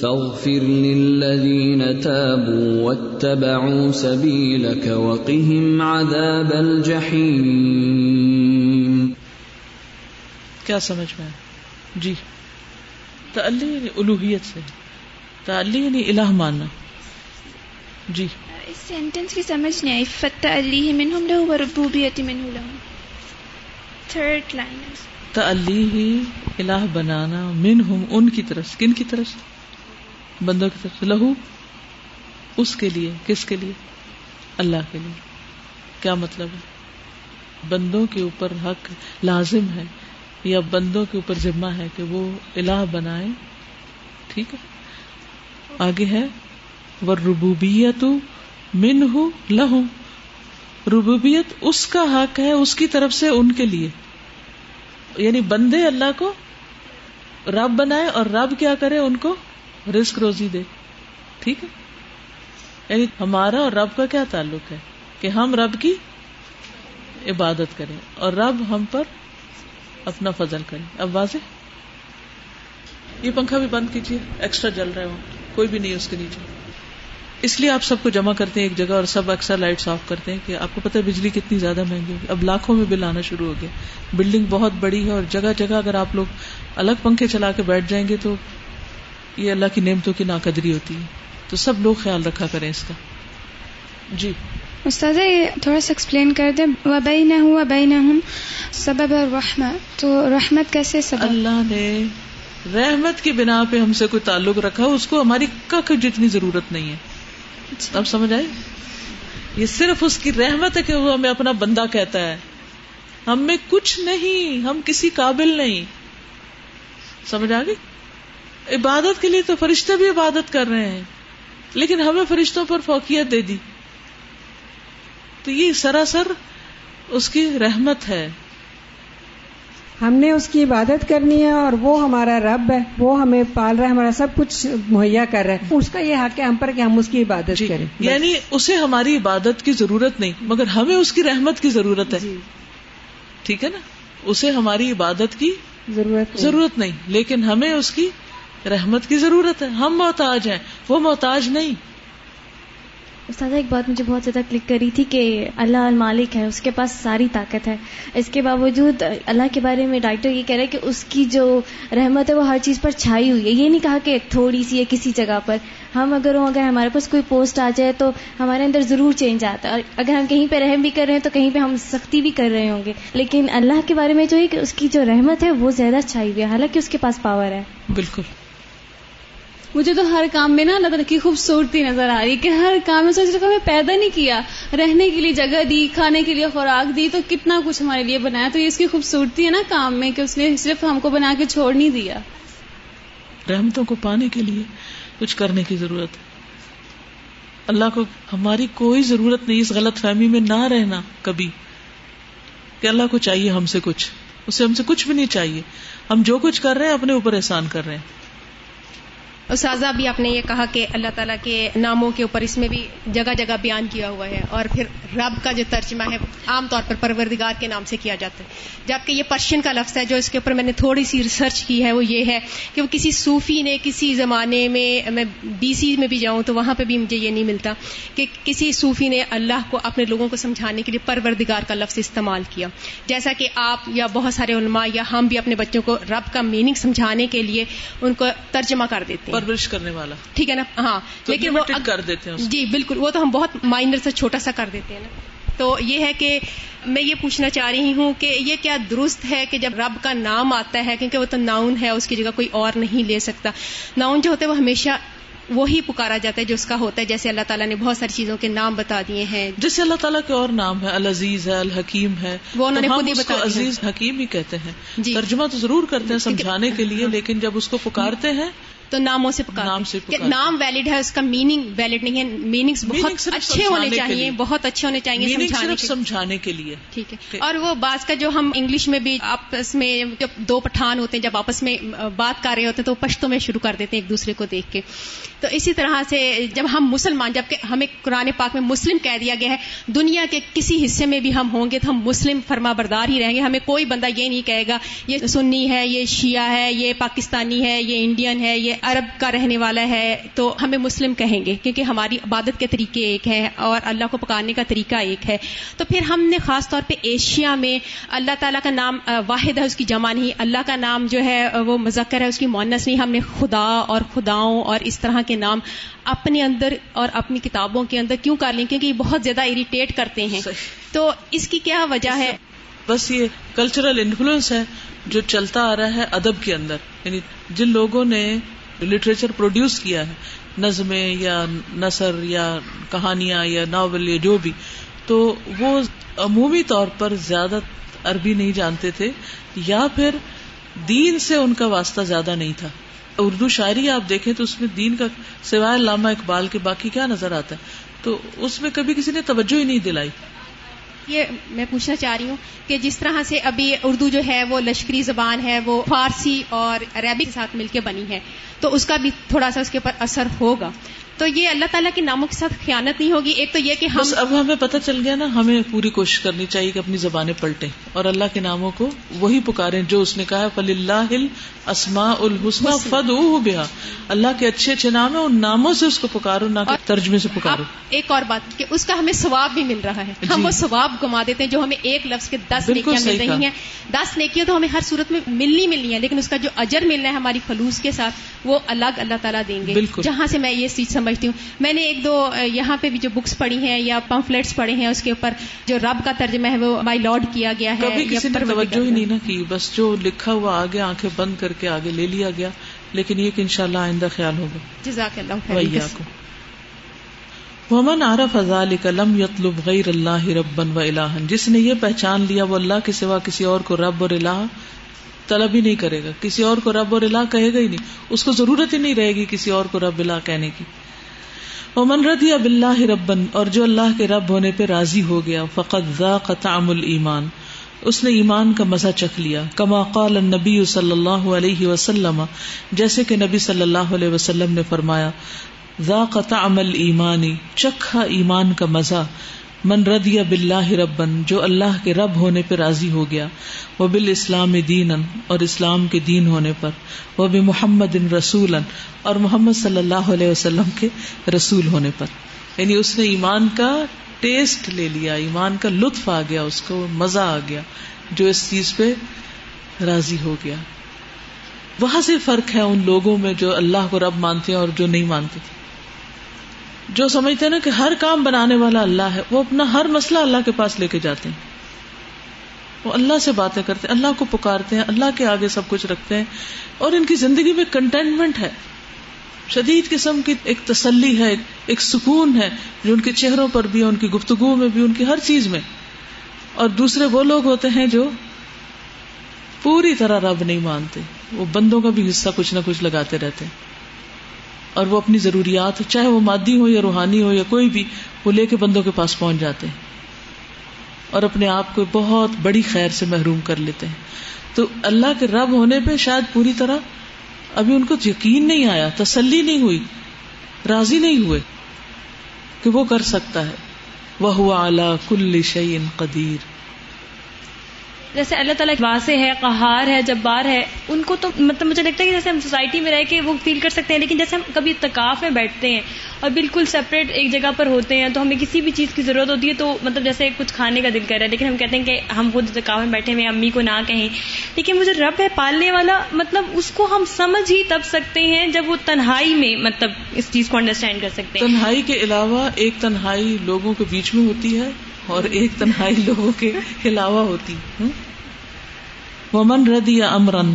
فاغفر للذين تابوا واتبعوا سبيلك وقهم عذاب الجحيم. کیا سمجھ میں؟ جی تعلی یعنی الوحیت سے تعلی یعنی الہ ماننا۔ جی۔ اس سینٹینس کی سمجھ نہیں آئی فتح منہم لہو وربوبیت منہ لہو تھرڈ لائن تعلی ہی الہ بنانا منہم ان کی طرف کن کی طرف سے؟ بندوں کی طرف لہو اس کے لیے، کس کے لیے؟ اللہ کے لیے۔ کیا مطلب ہے؟ بندوں کے اوپر حق لازم ہے یا بندوں کے اوپر ذمہ ہے کہ وہ الہ بنائے ٹھیک ہے۔ آگے ہے وہ ربوبیت من ہوں لہو ربوبیت اس کا حق ہے اس کی طرف سے ان کے لیے۔ یعنی بندے اللہ کو رب بنائے اور رب کیا کرے؟ ان کو رسک روزی دے۔ ٹھیک ہے؟ یعنی ہمارا اور رب کا کیا تعلق ہے؟ کہ ہم رب کی عبادت کریں اور رب ہم پر اپنا فضل کرے اب واضح؟ یہ پنکھا بھی بند کیجیے ایکسٹرا جل رہا ہے کوئی بھی نہیں اس کے نیچے۔ اس لیے آپ سب کو جمع کرتے ہیں ایک جگہ اور سب اکثر لائٹس آف کرتے ہیں کہ آپ کو پتہ ہے بجلی کتنی زیادہ مہنگی ہوگی۔ اب لاکھوں میں بل آنا شروع ہو گیا۔ بلڈنگ بہت بڑی ہے اور جگہ جگہ اگر آپ لوگ الگ پنکھے چلا کے بیٹھ جائیں گے تو یہ اللہ کی نعمتوں کی ناقدری ہوتی ہے۔ تو سب لوگ خیال رکھا کریں اس کا۔ جی۔ استاد یہ تھوڑا سا ایکسپلین کر دیں۔ وبئی نہ ہوں وبئی نہ ہوں سبب اور رحمت تو رحمت کیسے سبب؟ اللہ نے رحمت کی بنا پہ ہم سے کوئی تعلق رکھا اس کو ہماری کک جتنی ضرورت نہیں ہے۔ اب سمجھ آئے؟ یہ صرف اس کی رحمت ہے کہ وہ ہمیں اپنا بندہ کہتا ہے۔ ہم میں کچھ نہیں ہم کسی قابل نہیں۔ سمجھ آ گئی؟ عبادت کے لیے تو فرشتے بھی عبادت کر رہے ہیں۔ لیکن ہمیں فرشتوں پر فوقیت دے دی۔ تو یہ سراسر اس کی رحمت ہے۔ ہم نے اس کی عبادت کرنی ہے اور وہ ہمارا رب ہے۔ وہ ہمیں پال رہا ہے ہمارا سب کچھ مہیا کر رہا ہے۔ اس کا یہ حق ہے ہم پر کہ ہم اس کی عبادت جی کریں۔ یعنی اسے ہماری عبادت کی ضرورت نہیں مگر ہمیں اس کی رحمت کی ضرورت ہے۔ جی۔ ٹھیک ہے نا؟ اسے ہماری عبادت کی ضرورت ضرورت نہیں لیکن ہمیں اس کی رحمت کی ضرورت ہے۔ ہم محتاج ہیں وہ محتاج نہیں۔ استاد ایک بات مجھے بہت زیادہ کلک کری تھی کہ اللہ المالک ہے اس کے پاس ساری طاقت ہے۔ اس کے باوجود اللہ کے بارے میں ڈاکٹر یہ کہہ رہے کہ اس کی جو رحمت ہے وہ ہر چیز پر چھائی ہوئی ہے۔ یہ نہیں کہا کہ تھوڑی سی ہے کسی جگہ پر۔ ہم اگر ہوں اگر ہمارے پاس کوئی پوسٹ آ جائے تو ہمارے اندر ضرور چینج آتا ہے۔ اور اگر ہم کہیں پہ رحم بھی کر رہے ہیں تو کہیں پہ ہم سختی بھی کر رہے ہوں گے۔ لیکن اللہ کے بارے میں جو ہے کہ اس کی جو رحمت ہے وہ زیادہ چھائی ہوئی ہے۔ حالانکہ اس کے پاس پاور ہے۔ بالکل۔ مجھے تو ہر کام میں نا اللہ تعالیٰ کی خوبصورتی نظر آ رہی کہ ہر کام میں سوچ رہا ہمیں پیدا نہیں کیا، رہنے کے لیے جگہ دی، کھانے کے لیے خوراک دی، تو کتنا کچھ ہمارے لیے بنایا، تو یہ اس کی خوبصورتی ہے نا کام میں کہ اس نے صرف ہم کو بنا کے چھوڑ نہیں دیا۔ رحمتوں کو پانے کے لیے کچھ کرنے کی ضرورت۔ اللہ کو ہماری کوئی ضرورت نہیں اس غلط فہمی میں نہ رہنا کبھی۔ کہ اللہ کو چاہیے ہم سے کچھ، اسے ہم سے کچھ بھی نہیں چاہیے۔ ہم جو کچھ کر رہے ہیں اپنے اوپر احسان کر رہے ہیں۔ اساتذہ بھی آپ نے یہ کہا کہ اللہ تعالیٰ کے ناموں کے اوپر اس میں بھی جگہ جگہ بیان کیا ہوا ہے اور پھر رب کا جو ترجمہ ہے عام طور پر پروردگار کے نام سے کیا جاتا ہے۔ جبکہ یہ پرشین کا لفظ ہے جو اس کے اوپر میں نے تھوڑی سی ریسرچ کی ہے وہ یہ ہے کہ وہ کسی صوفی نے کسی زمانے میں میں بی سی میں بھی جاؤں تو وہاں پہ بھی مجھے یہ نہیں ملتا کہ کسی صوفی نے اللہ کو اپنے لوگوں کو سمجھانے کے لیے پروردگار کا لفظ استعمال کیا۔ جیسا کہ آپ یا بہت سارے علماء یا ہم بھی اپنے بچوں کو رب کا میننگ سمجھانے کے لیے ان کو ترجمہ کر دیتے ہیں۔ پرورش کرنے والا۔ ٹھیک ہے نا؟ ہاں لیکن وہ کر دیتے ہیں جی بالکل وہ تو ہم بہت مائنر سے چھوٹا سا کر دیتے ہیں نا۔ تو یہ ہے کہ میں یہ پوچھنا چاہ رہی ہوں کہ یہ کیا درست ہے کہ جب رب کا نام آتا ہے کیونکہ وہ تو ناؤن ہے اس کی جگہ کوئی اور نہیں لے سکتا۔ ناؤن جو ہوتا ہے وہ ہمیشہ وہی پکارا جاتا ہے جو اس کا ہوتا ہے۔ جیسے اللہ تعالیٰ نے بہت ساری چیزوں کے نام بتا دیے ہیں۔ جیسے اللہ تعالیٰ کے اور نام ہے العزیز ہے الحکیم ہے۔ وہ انہوں نے خود ہی بتا عزیز حکیم ہی کہتے ہیں۔ جی۔ ترجمہ تو ضرور کرتے ہیں سمجھانے کے لیے لیکن جب اس کو پکارتے ہیں تو ناموں سے پکار نام سے نام ویلڈ ہے اس کا میننگ ویلڈ نہیں ہے۔ میننگس بہت اچھے ہونے چاہیے بہت اچھے ہونے چاہیے سمجھانے کے لیے۔ ٹھیک ہے۔ اور وہ بات کا جو ہم انگلش میں بھی آپس میں جب دو پٹھان ہوتے ہیں جب آپس میں بات کر رہے ہوتے ہیں تو پشتوں میں شروع کر دیتے ہیں ایک دوسرے کو دیکھ کے۔ تو اسی طرح سے جب ہم مسلمان جبکہ ہمیں قرآن پاک میں مسلم کہہ دیا گیا ہے دنیا کے کسی حصے میں بھی ہم ہوں گے تو ہم مسلم فرما بردار ہی رہیں گے۔ ہمیں کوئی بندہ یہ نہیں کہے گا یہ سنی ہے یہ شیعہ ہے یہ پاکستانی ہے یہ انڈین ہے یہ عرب کا رہنے والا ہے تو ہمیں مسلم کہیں گے کیونکہ ہماری عبادت کے طریقے ایک ہیں اور اللہ کو پکارنے کا طریقہ ایک ہے۔ تو پھر ہم نے خاص طور پہ ایشیا میں اللہ تعالیٰ کا نام واحد ہے اس کی جمع نہیں اللہ کا نام جو ہے وہ مذکر ہے اس کی مونس نہیں ہم نے خدا اور خداؤں اور اس طرح کے نام اپنے اندر اور اپنی کتابوں کے اندر کیوں کر لیں؟ کیونکہ یہ بہت زیادہ اریٹیٹ کرتے ہیں۔ تو اس کی کیا وجہ ہے؟ بس یہ کلچرل انفلوئنس ہے جو چلتا آ رہا ہے ادب کے اندر۔ یعنی جن لوگوں نے لٹریچر پروڈیوس کیا ہے، نظمیں یا نثر یا کہانیاں یا ناول یا جو بھی، تو وہ عمومی طور پر زیادہ عربی نہیں جانتے تھے، یا پھر دین سے ان کا واسطہ زیادہ نہیں تھا۔ اردو شاعری آپ دیکھیں تو اس میں دین کا سوائے علامہ اقبال کے باقی کیا نظر آتا ہے؟ تو اس میں کبھی کسی نے توجہ ہی نہیں دلائی۔ یہ میں پوچھنا چاہ رہی ہوں کہ جس طرح سے ابھی اردو جو ہے وہ لشکری زبان ہے، وہ فارسی اور عربی کے ساتھ مل کے بنی ہے، تو اس کا بھی تھوڑا سا اس کے اوپر اثر ہوگا۔ تو یہ اللہ تعالیٰ کے ناموں کے ساتھ خیانت نہیں ہوگی؟ ایک تو یہ کہ ہم بس اب ہمیں پتہ چل گیا نا ہمیں پوری کوشش کرنی چاہیے کہ اپنی زبانیں پلٹیں اور اللہ کے ناموں کو وہی پکاریں جو اس نے کہا فل اللہ اسما الحسن فد گیا اللہ کے اچھے اچھے نام ہے ان ناموں سے اس کو پکارو نہ ترجمے سے پکارو۔ ایک اور بات کہ اس کا ہمیں ثواب بھی مل رہا ہے۔ ہم وہ ثواب گما دیتے ہیں جو ہمیں ایک لفظ کے دس نیکیاں مل رہی ہیں۔ دس نیکیاں تو ہمیں ہر صورت میں ملنی ملنی ہے لیکن اس کا جو اجر مل رہا ہے ہماری خلوص کے ساتھ وہ الگ اللہ تعالیٰ دیں گے۔ جہاں سے میں یہ چیز سمجھتی ہوں۔ میں نے ایک دو یہاں پہ بھی جو بکس پڑھی ہیں یا پمفلیٹس پڑھے ہیں اس کے اوپر جو رب کا ترجمہ ہے وہ مائی لارڈ کیا گیا ہے کبھی کسی نے توجہ ہی نہیں نہ کی بس جو لکھا ہوا آگے آنکھیں بند کر کے آگے لے لیا گیا لیکن یہ کہ انشاءاللہ آئندہ خیال ہوگا۔ جزاک اللہ ومن عرف ذلك لم يطلب غیر اللہ ربا و الہن جس نے یہ پہچان لیا وہ اللہ کے سوا کسی اور کو رب اور الہ طلب ہی نہیں کرے گا۔ کسی اور کو رب اور الہ کہے گا ہی نہیں۔ اس کو ضرورت ہی نہیں رہے گی کسی اور کو رب الہ کہنے کی۔ ومن رضی اللہ ربن، اور جو اللہ کے رب ہونے پہ راضی ہو گیا فقط ذاق طعم الایمان۔ اس نے ایمان کا مزہ چکھ لیا۔ کما قال نبی صلی اللہ علیہ وسلم، جیسے کہ نبی صلی اللہ علیہ وسلم نے فرمایا، ذاق طعم ایمانی چکھا ایمان کا مزہ۔ من ردی باللہ ربن، جو اللہ کے رب ہونے پہ راضی ہو گیا، وہ بال اسلام دین اور اسلام کے دین ہونے پر، وہ بھی محمد ان رسول اور محمد صلی اللہ علیہ وسلم کے رسول ہونے پر۔ یعنی اس نے ایمان کا ٹیسٹ لے لیا، ایمان کا لطف آ گیا، اس کو مزہ آ گیا، جو اس چیز پہ راضی ہو گیا۔ وہاں سے فرق ہے ان لوگوں میں جو اللہ کو رب مانتے ہیں اور جو نہیں مانتے تھے۔ جو سمجھتے ہیں نا کہ ہر کام بنانے والا اللہ ہے، وہ اپنا ہر مسئلہ اللہ کے پاس لے کے جاتے ہیں۔ وہ اللہ سے باتیں کرتے ہیں، اللہ کو پکارتے ہیں، اللہ کے آگے سب کچھ رکھتے ہیں۔ اور ان کی زندگی میں کنٹینٹمنٹ ہے۔ شدید قسم کی ایک تسلی ہے، ایک سکون ہے، جو ان کے چہروں پر بھی، ان کی گفتگو میں بھی، ان کی ہر چیز میں۔ اور دوسرے وہ لوگ ہوتے ہیں جو پوری طرح رب نہیں مانتے۔ وہ بندوں کا بھی حصہ کچھ نہ کچھ لگاتے رہتے ہیں۔ اور وہ اپنی ضروریات چاہے وہ مادی ہو یا روحانی ہو یا کوئی بھی، وہ لے کے بندوں کے پاس پہنچ جاتے ہیں اور اپنے آپ کو بہت بڑی خیر سے محروم کر لیتے ہیں۔ تو اللہ کے رب ہونے پہ شاید پوری طرح ابھی ان کو یقین نہیں آیا، تسلی نہیں ہوئی، راضی نہیں ہوئے کہ وہ کر سکتا ہے۔ وہ ہوا اعلی کل شعین قدیر جیسے اللہ تعالیٰ واضح ہے قہار ہے، جبار ہے، ان کو تو مطلب مجھے لگتا ہے کہ جیسے ہم سوسائٹی میں رہ کے وہ فیل کر سکتے ہیں، لیکن جیسے ہم کبھی اتقاف میں بیٹھتے ہیں اور بالکل سپریٹ ایک جگہ پر ہوتے ہیں تو ہمیں کسی بھی چیز کی ضرورت ہوتی ہے تو مطلب جیسے کچھ کھانے کا دل کر رہا ہے، لیکن ہم کہتے ہیں کہ ہم خود اتقاف میں بیٹھے ہوئے امی کو نہ کہیں۔ لیکن مجھے رب ہے پالنے والا مطلب اس کو ہم سمجھ ہی تب سکتے ہیں جب وہ تنہائی میں مطلب اس چیز کو انڈرسٹینڈ کر سکتے ہیں۔ تنہائی کے علاوہ ایک تنہائی لوگوں کے بیچ میں ہوتی ہے اور ایک تنہائی لوگوں کے علاوہ ہوتی ومن ردی امرن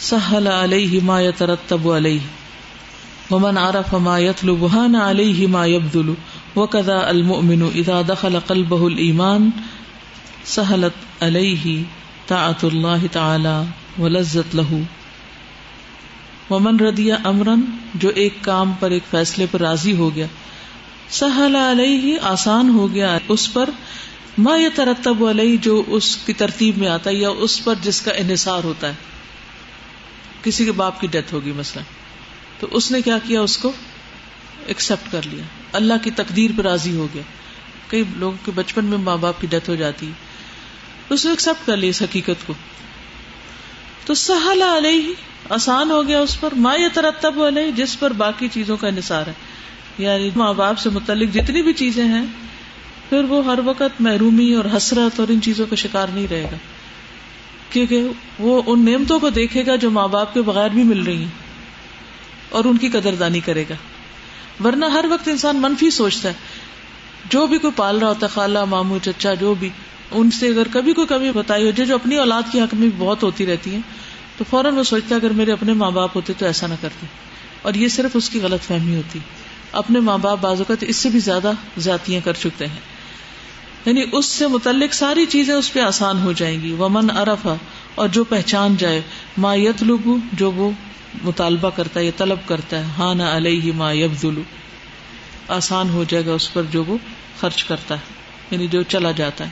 سہل علیہ ما يترتب علیہ ومن عرف ما يطلب هان علیہ ما يبذل وكذا المؤمن اذا دخل قلبه الايمان سهلت علیہ طاعت اللہ تعالی ولذت له ومن ردی امرن جو ایک کام پر ایک فیصلے پر راضی ہو گیا سہل علیہ آسان ہو گیا اس پر ماں یہ ترتب علیہ جو اس کی ترتیب میں آتا ہے یا اس پر جس کا انحصار ہوتا ہے۔ کسی کے باپ کی ڈیتھ ہوگی مثلا۔ تو اس نے کیا کیا اس کو؟ ایکسپٹ کر لیا۔ اللہ کی تقدیر پہ راضی ہو گیا۔ کئی لوگوں کے بچپن میں ماں باپ کی ڈیتھ ہو جاتی۔ اس نے ایکسپٹ کر لیا اس حقیقت کو۔ تو سہل علیہ، آسان ہو گیا اس پر۔ ماں یہ ترتب علیہ، جس پر باقی چیزوں کا انحصار ہے۔ یعنی ماں باپ سے متعلق جتنی بھی چیزیں ہیں پھر وہ ہر وقت محرومی اور حسرت اور ان چیزوں کا شکار نہیں رہے گا۔ کیونکہ وہ ان نعمتوں کو دیکھے گا جو ماں باپ کے بغیر بھی مل رہی ہیں اور ان کی قدر دانی کرے گا۔ ورنہ ہر وقت انسان منفی سوچتا ہے۔ جو بھی کوئی پال رہا ہوتا ہے، خالہ مامو چچا، جو بھی، ان سے اگر کبھی کوئی کمی بتائی ہو جائے جو اپنی اولاد کی حق میں بہت ہوتی رہتی ہیں، تو فوراً وہ سوچتا ہے، اگر میرے اپنے ماں باپ ہوتے تو ایسا نہ کرتے۔ اور یہ صرف اس کی غلط فہمی ہوتی۔ اپنے ماں باپ بازو کا تو اس سے بھی زیادہ زیادتیاں کر چکتے ہیں۔ یعنی اس سے متعلق ساری چیزیں اس پہ آسان ہو جائیں گی۔ ومن ارفا اور جو پہچان جائے، ما یتلو جو وہ مطالبہ کرتا ہے یا طلب کرتا ہے ہاں نہ علیہ ما یبزلو آسان ہو جائے گا اس پر جو وہ خرچ کرتا ہے یعنی جو چلا جاتا ہے۔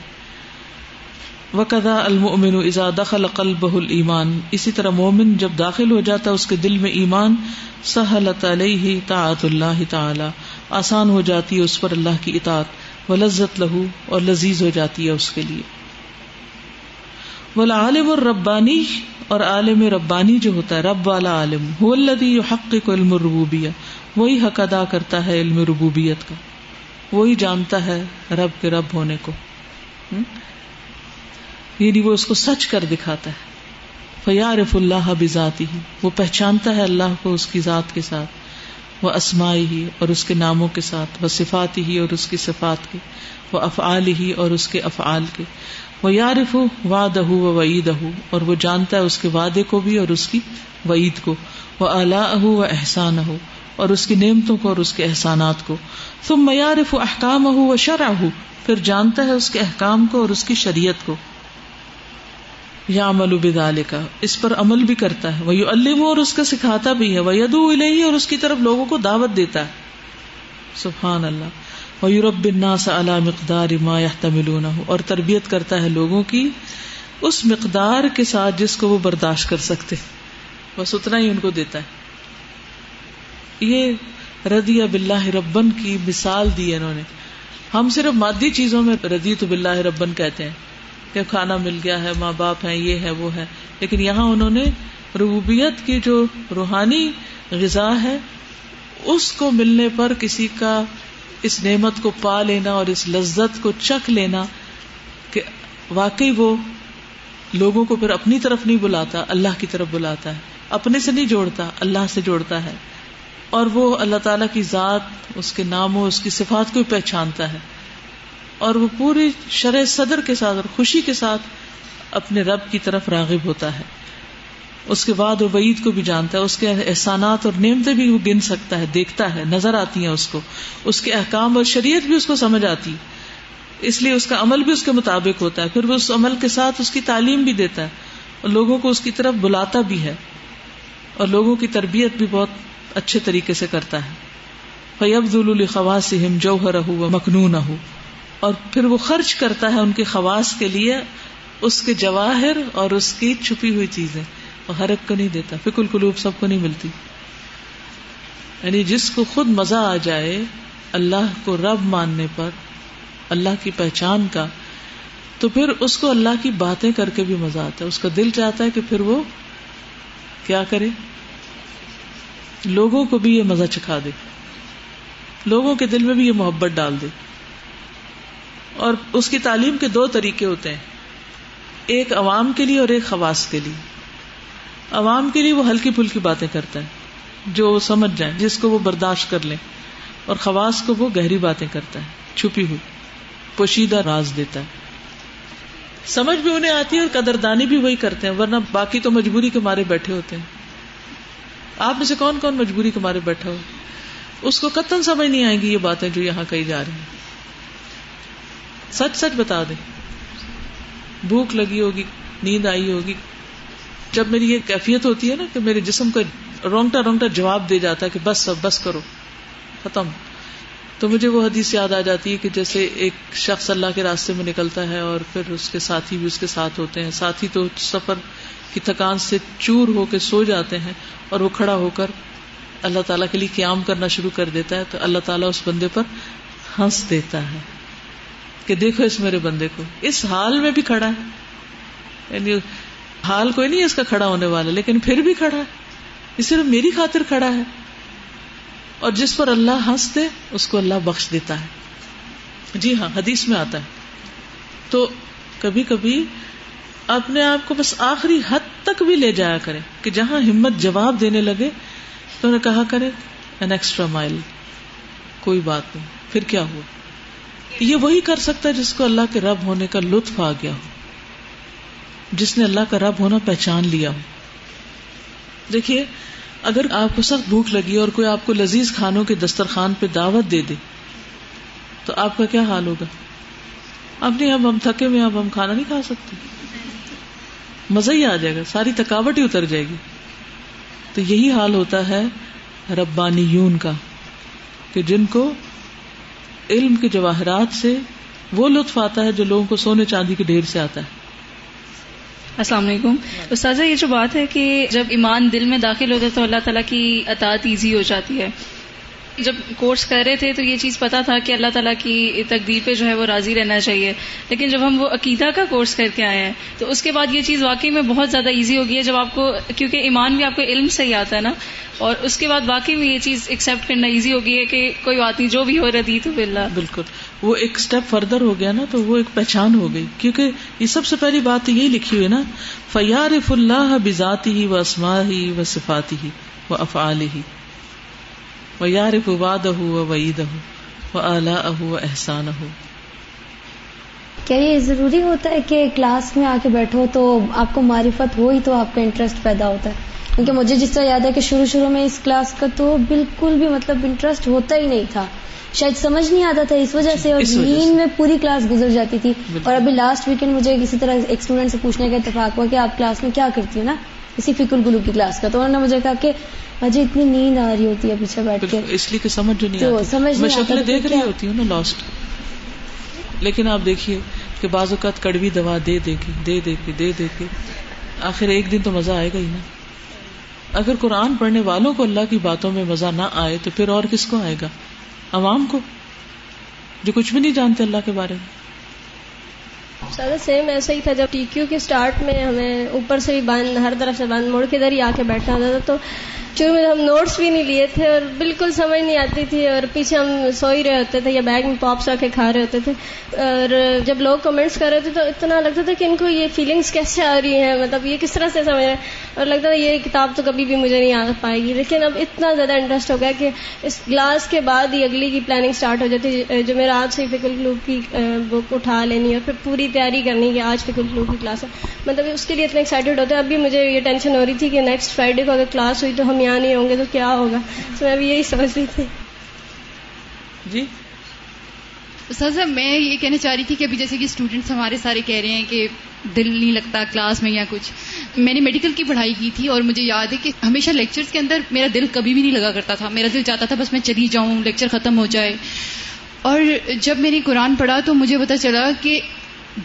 وقدا المؤمن اذا دخل قلبه الايمان اسی طرح مومن جب داخل ہو جاتا ہے، اس کے دل میں ایمان سہلت علیہ طاعت اللہ تعالی آسان ہو جاتی ہے اس پر اللہ کی اطاعت۔ و لذت لہو اور لذیذ ہو جاتی ہے اس کے لیے۔ بولا عالم اور ربانی اور عالم ربانی جو ہوتا ہے، رب والا عالم ہو اللہ حق کو علم ربوبیا وہی حق ادا کرتا ہے علم ربوبیت کا۔ وہی جانتا ہے رب کے رب ہونے کو۔ یعنی وہ اس کو سچ کر دکھاتا ہے۔ فیارف اللہ بذاتی ہی وہ پہچانتا ہے اللہ کو اس کی ذات کے ساتھ۔ وہ اسمائی ہی اور اس کے ناموں کے ساتھ، وہ صفاتی ہی اور اس کی صفات کے، وہ افعال ہی اور اس کے افعال کے۔ وہ یارف وعدہ و وعید اور وہ جانتا ہے اس کے وعدے کو بھی اور اس کی وعید کو۔ وہ اللہ و احسان ہو اور اس کی نعمتوں کو اور اس کے احسانات کو۔ تم میارف احکام ہو و شرح ہو پھر جانتا ہے اس کے احکام کو اور اس کی شریعت کو۔ یا عمل بدال کا اس پر عمل بھی کرتا ہے۔ وہ الم اور اس کا سکھاتا بھی ہے۔ وہ ادو الہی اور اس کی طرف لوگوں کو دعوت دیتا ہے۔ سبحان اللہ۔ وہ یورب الناس علی مقدار ما يحتملون اور تربیت کرتا ہے لوگوں کی اس مقدار کے ساتھ جس کو وہ برداشت کر سکتے۔ بس اتنا ہی ان کو دیتا ہے۔ یہ ردی باللہ ربن کی مثال دی ہے انہوں نے۔ ہم صرف مادی چیزوں میں ردی تو بلّہ ربن کہتے ہیں۔ کہ کھانا مل گیا ہے، ماں باپ ہیں، یہ ہے، وہ ہے۔ لیکن یہاں انہوں نے ربوبیت کی جو روحانی غذا ہے، اس کو ملنے پر کسی کا اس نعمت کو پا لینا اور اس لذت کو چکھ لینا کہ واقعی وہ لوگوں کو پھر اپنی طرف نہیں بلاتا، اللہ کی طرف بلاتا ہے۔ اپنے سے نہیں جوڑتا، اللہ سے جوڑتا ہے۔ اور وہ اللہ تعالی کی ذات، اس کے ناموں اس کی صفات کو پہچانتا ہے۔ اور وہ پوری شرح صدر کے ساتھ اور خوشی کے ساتھ اپنے رب کی طرف راغب ہوتا ہے۔ اس کے بعد وہ وعید کو بھی جانتا ہے، اس کے احسانات اور نعمتیں بھی وہ گن سکتا ہے، دیکھتا ہے، نظر آتی ہیں اس کو۔ اس کے احکام اور شریعت بھی اس کو سمجھ آتی۔ اس لیے اس کا عمل بھی اس کے مطابق ہوتا ہے۔ پھر وہ اس عمل کے ساتھ اس کی تعلیم بھی دیتا ہے۔ اور لوگوں کو اس کی طرف بلاتا بھی ہے۔ اور لوگوں کی تربیت بھی بہت اچھے طریقے سے کرتا ہے۔ فیب الخواص ہم جوہر ہو مخنون ہو اور پھر وہ خرچ کرتا ہے ان کے خواص کے لیے اس کے جواہر اور اس کی چھپی ہوئی چیزیں۔ اور ہر ایک کو نہیں دیتا فکل قلوب سب کو نہیں ملتی۔ یعنی جس کو خود مزہ آ جائے، اللہ کو رب ماننے پر، اللہ کی پہچان کا، تو پھر اس کو اللہ کی باتیں کر کے بھی مزہ آتا ہے۔ اس کا دل چاہتا ہے کہ پھر وہ کیا کرے؟ لوگوں کو بھی یہ مزہ چکھا دے۔ لوگوں کے دل میں بھی یہ محبت ڈال دے۔ اور اس کی تعلیم کے دو طریقے ہوتے ہیں۔ ایک عوام کے لیے اور ایک خواص کے لیے۔ عوام کے لیے وہ ہلکی پھلکی باتیں کرتا ہے جو سمجھ جائیں، جس کو وہ برداشت کر لیں۔ اور خواص کو وہ گہری باتیں کرتا ہے چھپی ہوئی، پوشیدہ راز دیتا ہے۔ سمجھ بھی انہیں آتی ہے اور قدردانی بھی وہی کرتے ہیں، ورنہ باقی تو مجبوری کے مارے بیٹھے ہوتے ہیں۔ آپ میں سے کون کون مجبوری کے مارے بیٹھا ہو؟ اس کو قطن سمجھ نہیں آئیں گی یہ باتیں جو یہاں کہی جا رہی ہیں۔ سچ سچ بتا دے بھوک لگی ہوگی، نیند آئی ہوگی۔ جب میری یہ کیفیت ہوتی ہے نا کہ میرے جسم کا رونگٹا رونگٹا جواب دے جاتا ہے کہ بس سب بس کرو، ختم۔ تو مجھے وہ حدیث یاد آ جاتی ہے کہ جیسے ایک شخص اللہ کے راستے میں نکلتا ہے اور پھر اس کے ساتھی بھی اس کے ساتھ ہوتے ہیں۔ ساتھی تو سفر کی تھکان سے چور ہو کے سو جاتے ہیں اور وہ کھڑا ہو کر اللہ تعالیٰ کے لیے قیام کرنا شروع کر دیتا ہے تو اللہ تعالیٰ اس بندے پر ہنس دیتا ہے۔ کہ دیکھو اس میرے بندے کو۔ اس حال میں بھی کھڑا ہے۔ یعنی حال کوئی نہیں اس کا کھڑا ہونے والا، لیکن پھر بھی کھڑا ہے۔ یہ صرف میری خاطر کھڑا ہے۔ اور جس پر اللہ ہنس دے اس کو اللہ بخش دیتا ہے۔ جی ہاں حدیث میں آتا ہے۔ تو کبھی کبھی اپنے آپ کو بس آخری حد تک بھی لے جایا کرے کہ جہاں ہمت جواب دینے لگے، تو انہیں کہا کرے این ایکسٹرا مائل کوئی بات نہیں۔ پھر کیا ہوا؟ یہ وہی کر سکتا ہے جس کو اللہ کے رب ہونے کا لطف آ گیا ہو۔ جس نے اللہ کا رب ہونا پہچان لیا ہو۔ دیکھیے، اگر آپ کو سخت بھوک لگی اور کوئی آپ کو لذیذ کھانوں کے دسترخوان پہ دعوت دے دے، تو آپ کا کیا حال ہوگا؟ اب نہیں اب ہم تھکے ہوئے اب ہم کھانا نہیں کھا سکتے۔ مزہ ہی آ جائے گا، ساری تھکاوٹ ہی اتر جائے گی۔ تو یہی حال ہوتا ہے ربانی یون کا، کہ جن کو علم کے جواہرات سے وہ لطف آتا ہے جو لوگوں کو سونے چاندی کے ڈھیر سے آتا ہے۔ السلام علیکم۔ استاذہ، یہ جو بات ہے کہ جب ایمان دل میں داخل ہوتا ہے تو اللہ تعالیٰ کی اطاعت ایزی ہو جاتی ہے۔ جب کورس کر رہے تھے تو یہ چیز پتا تھا کہ اللہ تعالیٰ کی تقدیر پہ جو ہے وہ راضی رہنا چاہیے۔ لیکن جب ہم وہ عقیدہ کا کورس کر کے آئے ہیں، تو اس کے بعد یہ چیز واقعی میں بہت زیادہ ایزی ہوگی ہے۔ جب آپ کو کیونکہ ایمان بھی آپ کو علم سے ہی آتا ہے نا۔ اور اس کے بعد واقعی میں یہ چیز ایکسپٹ کرنا ایزی ہوگی ہے کہ کوئی بات نہیں، جو بھی ہو رہی تو بلّہ بالکل۔ وہ ایک اسٹیپ فردر ہو گیا نا، تو وہ ایک پہچان ہو گئی۔ کیونکہ یہ سب سے پہلی بات یہی لکھی ہوئی نا فیارف اللہ بذاتی ہی و اسما ہی و صفاتی ہی و افعال ہی و یارف واد ہو وعید و اعلیٰ اہ و احسان ہو کیا یہ ضروری ہوتا ہے کہ کلاس میں آ کے بیٹھو تو آپ کو معرفت ہو ہی تو آپ کا انٹرسٹ پیدا ہوتا ہے؟ کیونکہ مجھے جس طرح یاد ہے کہ شروع شروع میں اس کلاس کا تو بالکل بھی مطلب انٹرسٹ ہوتا ہی نہیں تھا۔ شاید سمجھ نہیں آتا تھا اس وجہ سے اور نیند میں پوری کلاس گزر جاتی تھی۔ اور ابھی لاسٹ ویکینڈ مجھے کسی طرح ایک اسٹوڈنٹ سے پوچھنے کا اتفاق ہوا کہ آپ کلاس میں کیا کرتی ہو نا؟ اسی فکر گلو کی کلاس کا تو انہوں نے مجھے کہا کہ مجھے اتنی نیند آ رہی ہوتی ہے پیچھے بیٹھ کے۔ اس لیے کہ سمجھ جو نہیں آتی۔ سمجھ میں شکلیں دیکھ رہی ہوتی ہوں نا لاسٹ لیکن آپ دیکھیے کہ بعض اوقات کڑوی دوا دے دے کے دے دے کے دے دے کے۔ آخر ایک دن تو مزہ آئے گا ہی نا۔ اگر قرآن پڑھنے والوں کو اللہ کی باتوں میں مزہ نہ آئے تو پھر اور کس کو آئے گا؟ عوام کو؟ جو کچھ بھی نہیں جانتے اللہ کے بارے میں۔ سر سیم ایسا ہی تھا جب ٹی کیو کے اسٹارٹ میں ہمیں اوپر سے بھی بند، ہر طرف سے بند، مڑ کے ادھر ہی آ کے بیٹھنا ہوتا تھا تو شروع میں ہم نوٹس بھی نہیں لیے تھے اور بالکل سمجھ نہیں آتی تھی اور پیچھے ہم سو ہی رہے ہوتے تھے یا بیگ میں پاپس رکھ کے کھا رہے ہوتے تھے اور جب لوگ کمنٹس کر رہے تھے تو اتنا لگتا تھا کہ ان کو یہ فیلنگس کیسے آ رہی ہیں؟ مطلب یہ کس طرح سے سمجھ رہے ہیں؟ اور لگتا تھا یہ کتاب تو کبھی بھی مجھے نہیں آ پائے گی۔ لیکن اب اتنا زیادہ انٹرسٹ ہو گیا کہ اس کلاس کے بعد ہی اگلی کی پلاننگ اسٹارٹ ہو جاتی جو میرا آج سے فکر گلوب کی بک اٹھا لینی اور پھر پوری تیاری کرنی کہ آج فکر گلوب کی کلاس ہے۔ مطلب اس کے لیے اتنے ایکسائٹیڈ ہوتے ہیں۔ اب بھی مجھے یہ ٹینشن ہو رہی تھی کہ نیکسٹ فرائیڈے کو اگر کلاس ہوئی تو ہم یہاں نہیں ہوں گے تو کیا ہوگا؟ تو میں بھی یہی سمجھ رہی تھی۔ جی؟ سر میں یہ کہنا چاہ رہی تھی کہ ابھی جیسے کہ اسٹوڈینٹس ہمارے سارے کہہ رہے ہیں کہ دل نہیں لگتا کلاس میں یا کچھ۔ میں نے میڈیکل کی پڑھائی کی تھی اور مجھے یاد ہے کہ ہمیشہ لیکچرز کے اندر میرا دل کبھی بھی نہیں لگا کرتا تھا۔ میرا دل چاہتا تھا بس میں چلی جاؤں لیکچر ختم ہو جائے۔ اور جب میں نے قرآن پڑھا تو مجھے پتا چلا کہ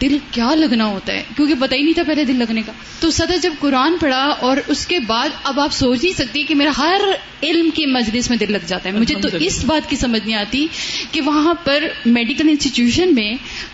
دل کیا لگنا ہوتا ہے؟ کیونکہ پتہ ہی نہیں تھا پہلے دل لگنے کا۔ تو صدر جب قرآن پڑھا اور اس کے بعد اب آپ سوچ نہیں سکتی کہ میرا ہر علم کی مجلس میں دل لگ جاتا ہے۔ مجھے تو اس بات کی سمجھ نہیں آتی کہ وہاں پر میڈیکل انسٹیٹیوشن میں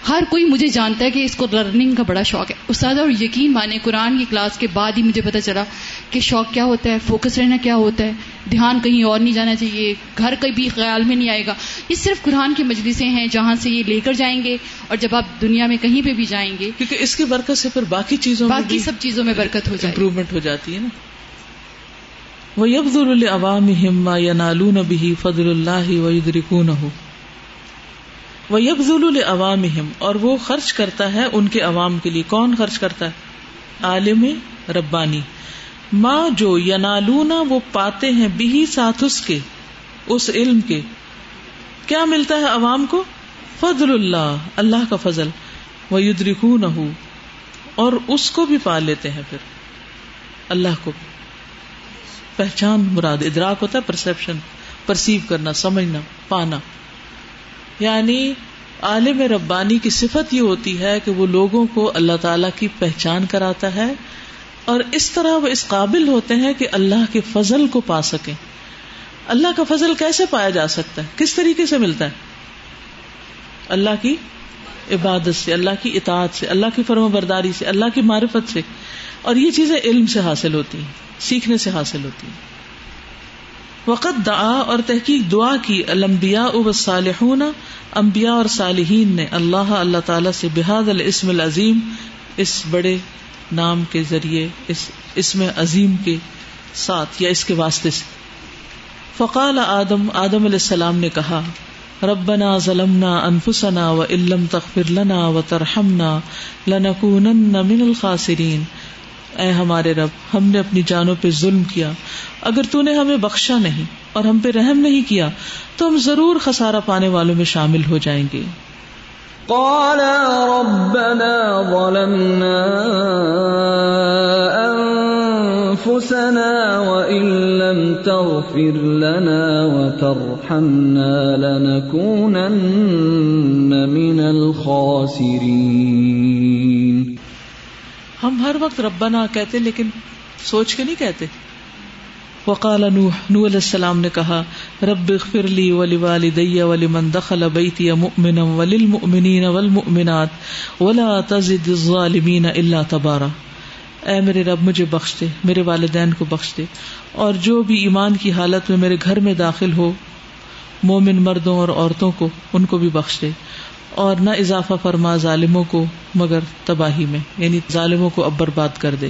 ہر کوئی مجھے جانتا ہے کہ اس کو لرننگ کا بڑا شوق ہے۔ استاد اور یقین مانے قرآن کی کلاس کے بعد ہی مجھے پتا چلا کہ شوق کیا ہوتا ہے فوکس رہنا کیا ہوتا ہے؟ دھیان کہیں اور نہیں جانا چاہیے گھر کبھی خیال میں نہیں آئے گا۔ یہ صرف قرآن کی مجلسیں ہیں جہاں سے یہ لے کر جائیں گے اور جب آپ دنیا میں کہیں پہ بھی جائیں گے کیونکہ اس کی برکت سے پھر باقی چیزوں باقی سب چیزوں میں برکت ہو جائے۔ امپروومنٹ ہو جاتی ہے نا۔ وہ یبز العوام ہما یا نالون بھی فضل اللہ و ہو وہ یبز العوام اور وہ خرچ کرتا ہے ان کے عوام کے لیے۔ کون خرچ کرتا ہے؟ عالم ربانی۔ ماں جو ینالونا وہ پاتے ہیں بھی ساتھ اس کے، اس علم کے۔ کیا ملتا ہے عوام کو؟ فضل اللہ اللہ کا فضل وہ یدرکو نہ اور اس کو بھی پا لیتے ہیں پھر، اللہ کو۔ پہچان مراد، ادراک ہوتا ہے پرسپشن پرسیو کرنا، سمجھنا، پانا۔ یعنی عالم ربانی کی صفت یہ ہوتی ہے کہ وہ لوگوں کو اللہ تعالی کی پہچان کراتا ہے اور اس طرح وہ اس قابل ہوتے ہیں کہ اللہ کے فضل کو پا سکیں۔ اللہ کا فضل کیسے پایا جا سکتا ہے؟ کس طریقے سے ملتا ہے؟ اللہ کی عبادت سے، اللہ کی اطاعت سے، اللہ کی فرم برداری سے، اللہ کی معرفت سے۔ اور یہ چیزیں علم سے حاصل ہوتی ہیں، سیکھنے سے حاصل ہوتی ہیں۔ وقت دعا اور تحقیق دعا کی المبیا اب صالحون امبیا اور صالحین نے اللہ اللہ تعالی سے بحاد الاسم العظیم، اس بڑے نام کے ذریعے، اس اسم عظیم کے ساتھ یا اس کے واسطے سے۔ فقال آدم آدم علیہ السلام نے کہا، ربنا ظلمنا انفسنا و علم تغفر لنا و ترحمنا لنکونن من الخاسرین۔ اے ہمارے رب، ہم نے اپنی جانوں پہ ظلم کیا۔ اگر تو نے ہمیں بخشا نہیں اور ہم پہ رحم نہیں کیا، تو ہم ضرور خسارہ پانے والوں میں شامل ہو جائیں گے۔ قالا ربنا ظلمنا انفسنا وان لم تغفر لنا وترحمنا لنكونن من الخاسرين. ہم ہر وقت ربنا کہتے لیکن سوچ کے نہیں کہتے؟ وقال نوح نو علیہ السلام نے کہا، رب اغفر لی ولی والدی ولی من دخل بیتی مؤمنا وللمؤمنین والمؤمنات ولا تزد الظالمین الا تبارا۔ اے میرے رب، مجھے بخش دے، میرے والدین کو بخش دے۔ اور جو بھی ایمان کی حالت میں میرے گھر میں داخل ہو، مومن مردوں اور عورتوں کو، ان کو بھی بخش دے۔ اور نہ اضافہ فرما ظالموں کو، مگر تباہی میں یعنی ظالموں کو اب برباد کر دے۔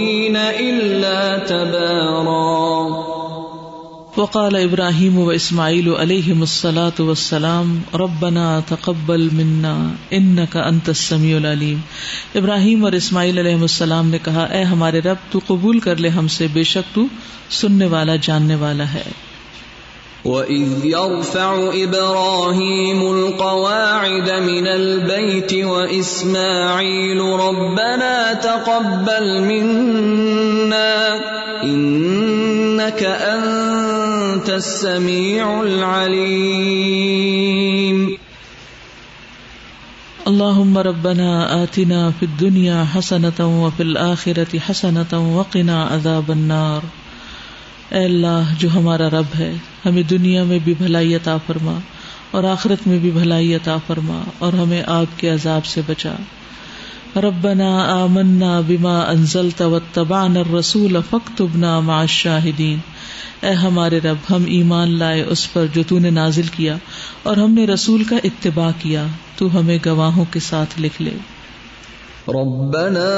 وقال ابراہیم و اسماعیل علیہ مسلاۃ وسلام ربنا تقبل منا ان کا انت السمیع العلیم۔ ابراہیم اور اسماعیل علیہ السلام نے کہا، اے ہمارے رب، تو قبول کر لے ہم سے، بے شک تو سننے والا، جاننے والا ہے۔ وَإِذْ يَرْفَعُ إِبْرَاهِيمُ الْقَوَاعِدَ مِنَ الْبَيْتِ وَإِسْمَاعِيلُ، رَبَّنَا تَقَبَّلْ مِنَّا، إِنَّكَ أَنْتَ انت السميع العليم. اللهم ربنا آتنا في الدنيا حسنة وفي الآخرة حسنة وقنا عذاب النار. اے اللہ، جو ہمارا رب ہے، ہمیں دنیا میں بھی بھلائی عطا فرما اور آخرت میں بھی بھلائی عطا فرما اور ہمیں آگ کے عذاب سے بچا۔ ربنا آمنا بما انزلت واتبعنا الرسول فاكتبنا مع الشاهدين اے ہمارے رب، ہم ایمان لائے، اس پر جو تو نے نازل کیا اور ہم نے رسول کا اتباع کیا، تو ہمیں گواہوں کے ساتھ لکھ لے۔ ربنا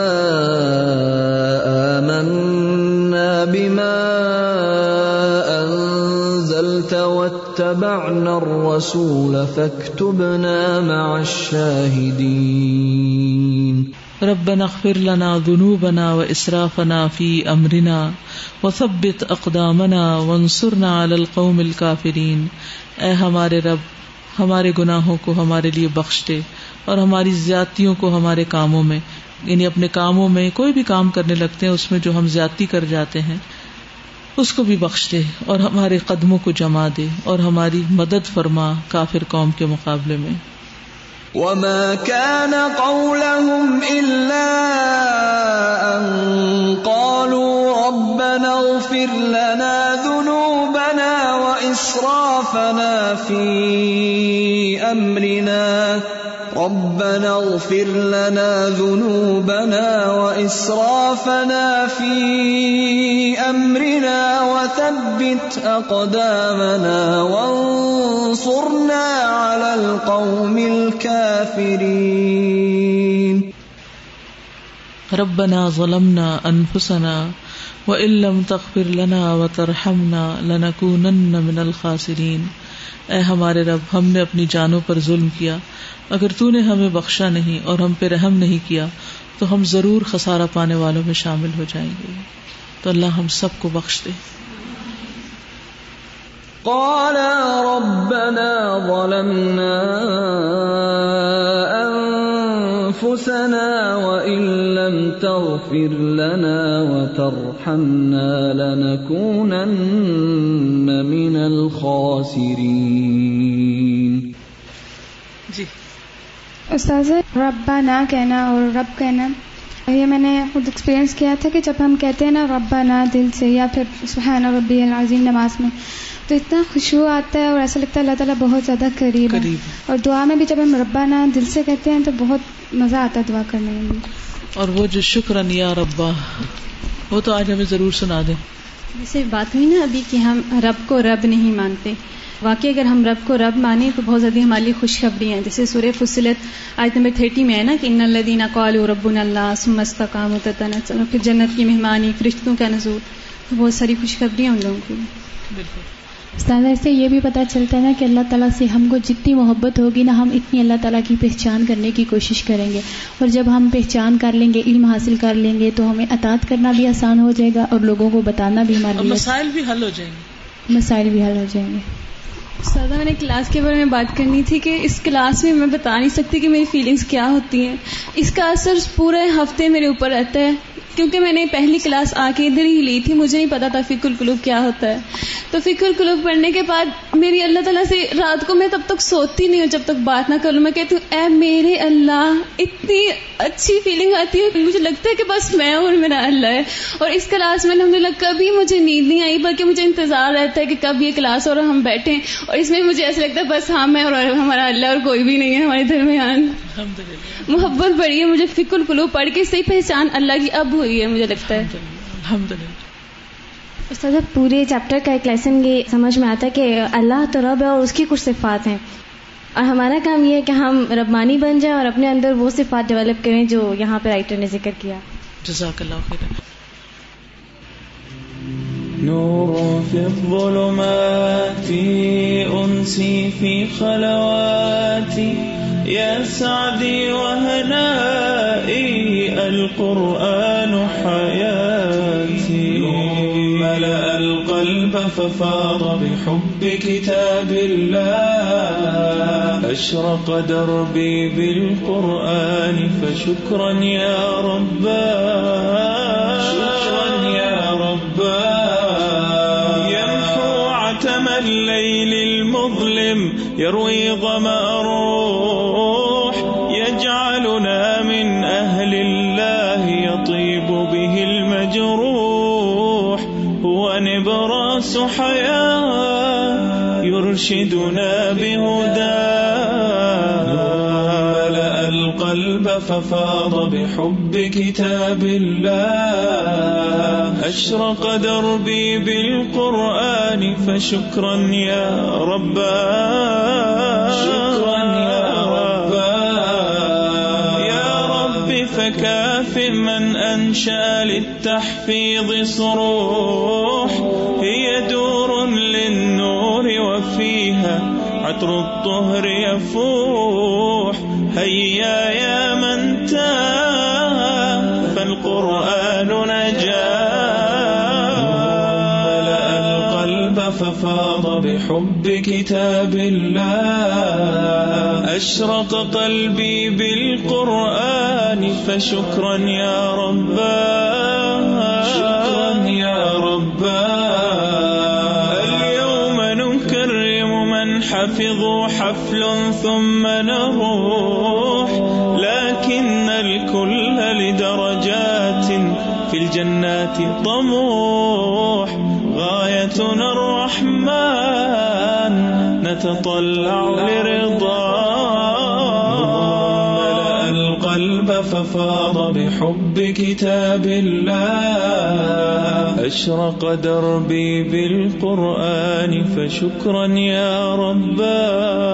آمنا بما انزلت واتبعنا الرسول فاكتبنا مع الشاهدين ربنا اغفر لنا ذنوبنا واسرافنا في امرنا وثبت اقدامنا وانصرنا على القوم الكافرين۔ اے ہمارے رب، ہمارے گناہوں کو ہمارے لیے بخش دے اور ہماری زیادتیوں کو ہمارے کاموں میں یعنی اپنے کاموں میں کوئی بھی کام کرنے لگتے ہیں، اس میں جو ہم زیادتی کر جاتے ہیں، اس کو بھی بخش دے اور ہمارے قدموں کو جما دے اور ہماری مدد فرما کافر قوم کے مقابلے میں۔ وما كان قولهم إلا أن قالوا ربنا اغفر لنا ذنوبنا وإسرافنا في أمرنا ربنا اغفر لنا ذنوبنا وإسرافنا في أمرنا وثبت أقدامنا وانصرنا على القوم الكافرين. ربنا ظلمنا أنفسنا وإن لم تغفر لنا وترحمنا لنكونن من الخاسرين. اے ہمارے رب، ہم نے اپنی جانوں پر ظلم کیا اگر تو نے ہمیں بخشا نہیں اور ہم پہ رحم نہیں کیا، تو ہم ضرور خسارہ پانے والوں میں شامل ہو جائیں گے۔ تو اللہ ہم سب کو بخش دے۔ قال ربنا ظلمنا انفسنا وان لم تغفر لنا وترحمنا لنكونن من الخاسرين جی استاذ ربا نہ کہنا اور رب کہنا۔ یہ میں نے خود ایکسپیرینس کیا تھا کہ جب ہم کہتے ہیں نا ربا نہ دل سے یا پھر سبحان ربی العظیم نماز میں تو اتنا خوشبو آتا ہے اور ایسا لگتا ہے اللہ تعالیٰ بہت زیادہ قریب ہے۔ اور دعا میں بھی جب ہم ربا نہ دل سے کہتے ہیں تو بہت مزہ آتا ہے دعا کرنے میں اور وہ جو شکر یا ربا وہ تو آج ہمیں ضرور سنا دیں۔ جیسے بات ہوئی نا ابھی کہ ہم رب کو رب نہیں مانتے واقعی اگر ہم رب کو رب مانیں تو بہت زیادہ ہمارے لیے خوشخبری ہیں۔ جیسے سورہ فصلت آج نمبر تھرٹی میں ہے نا کہ ان اللہ قال رب اللہ سمستقام چلو پھر جنت کی مہمانی فرشتوں کا نظور تو بہت ساری خوشخبری ہیں ان لوگوں کی بالکل۔ استاد سے یہ بھی پتہ چلتا ہے نا کہ اللہ تعالیٰ سے ہم کو جتنی محبت ہوگی نا ہم اتنی اللہ تعالیٰ کی پہچان کرنے کی کوشش کریں گے۔ اور جب ہم پہچان کر لیں گے علم حاصل کر لیں گے تو ہمیں اطاعت کرنا بھی آسان ہو جائے گا اور لوگوں کو بتانا بھی ہمارے مسائل بھی حل ہو جائیں گے۔ مسائل بھی حل ہو جائیں گے۔ سادہ میں نے کلاس کے بارے میں بات کرنی تھی کہ اس کلاس میں میں بتا نہیں سکتی کہ میری فیلنگس کیا ہوتی ہیں۔ اس کا اثر پورے ہفتے میرے اوپر رہتا ہے۔ کیونکہ میں نے پہلی کلاس آ کے ادھر ہی لی تھی مجھے نہیں پتا تھا فکر القلوب کیا ہوتا ہے۔ تو فکر القلوب پڑھنے کے بعد میری اللہ تعالیٰ سے رات کو میں تب تک سوتی نہیں ہوں جب تک بات نہ کروں۔ میں کہتی ہوں اے میرے اللہ اتنی اچھی فیلنگ آتی ہے۔ مجھے لگتا ہے کہ بس میں اور میرا اللہ ہے۔ اور اس کلاس میں الحمد للہ کبھی مجھے نیند نہیں آئی بلکہ مجھے انتظار رہتا ہے کہ کب یہ کلاس اور ہم بیٹھیں۔ اور اس میں مجھے ایسا لگتا ہے بس ہاں میں اور ہمارا اللہ اور کوئی بھی نہیں ہے ہمارے درمیان۔ محبت بڑی ہے مجھے فکر القلوب پڑھ کے صحیح پہچان اللہ کی اب ہوئی ہے مجھے لگتا ہے۔ الحمد للہ استاد پورے چیپٹر کا ایک لیسن یہ سمجھ میں آتا ہے کہ اللہ تو رب ہے اور اس کی کچھ صفات ہیں۔ اور ہمارا کام یہ ہے کہ ہم ربانی بن جائیں اور اپنے اندر وہ صفات ڈیولپ کریں جو یہاں پہ رائٹر نے ذکر کیا۔ جزاک اللہ خیر نور في الظلمات أنسي في خلواتي يا سعدي وهنائي، القرآن حياتي. ملأ القلب ففاض بحب كتاب الله. أشرق دربي بالقرآن، فشكرا يا رباه يروي ظمأ الروح يجعلنا من أهل الله يطيب به المجروح هو نبراس حياة يرشدنا به ففاض بحب كتاب الله. أشرق دربي بالقرآن فشكرا يا رباه شكرا يا رباه يا رب فكاف من أنشأ للتحفيظ صروح. هي دور للنور وفيها عطر الطهر يفوح. بحب كتاب الله. أشرق قلبي بالقرآن، فشكرا يا رباه شكرا يا رباه اليوم نكرم من حفظوا حفل ثم نروح. لكن الكل لدرجات في الجنات طموح. الرحمن نتطلع لرضاه القلب ففاض بحب كتاب الله. أشرق دربي بالقرآن فشكرا يا رباه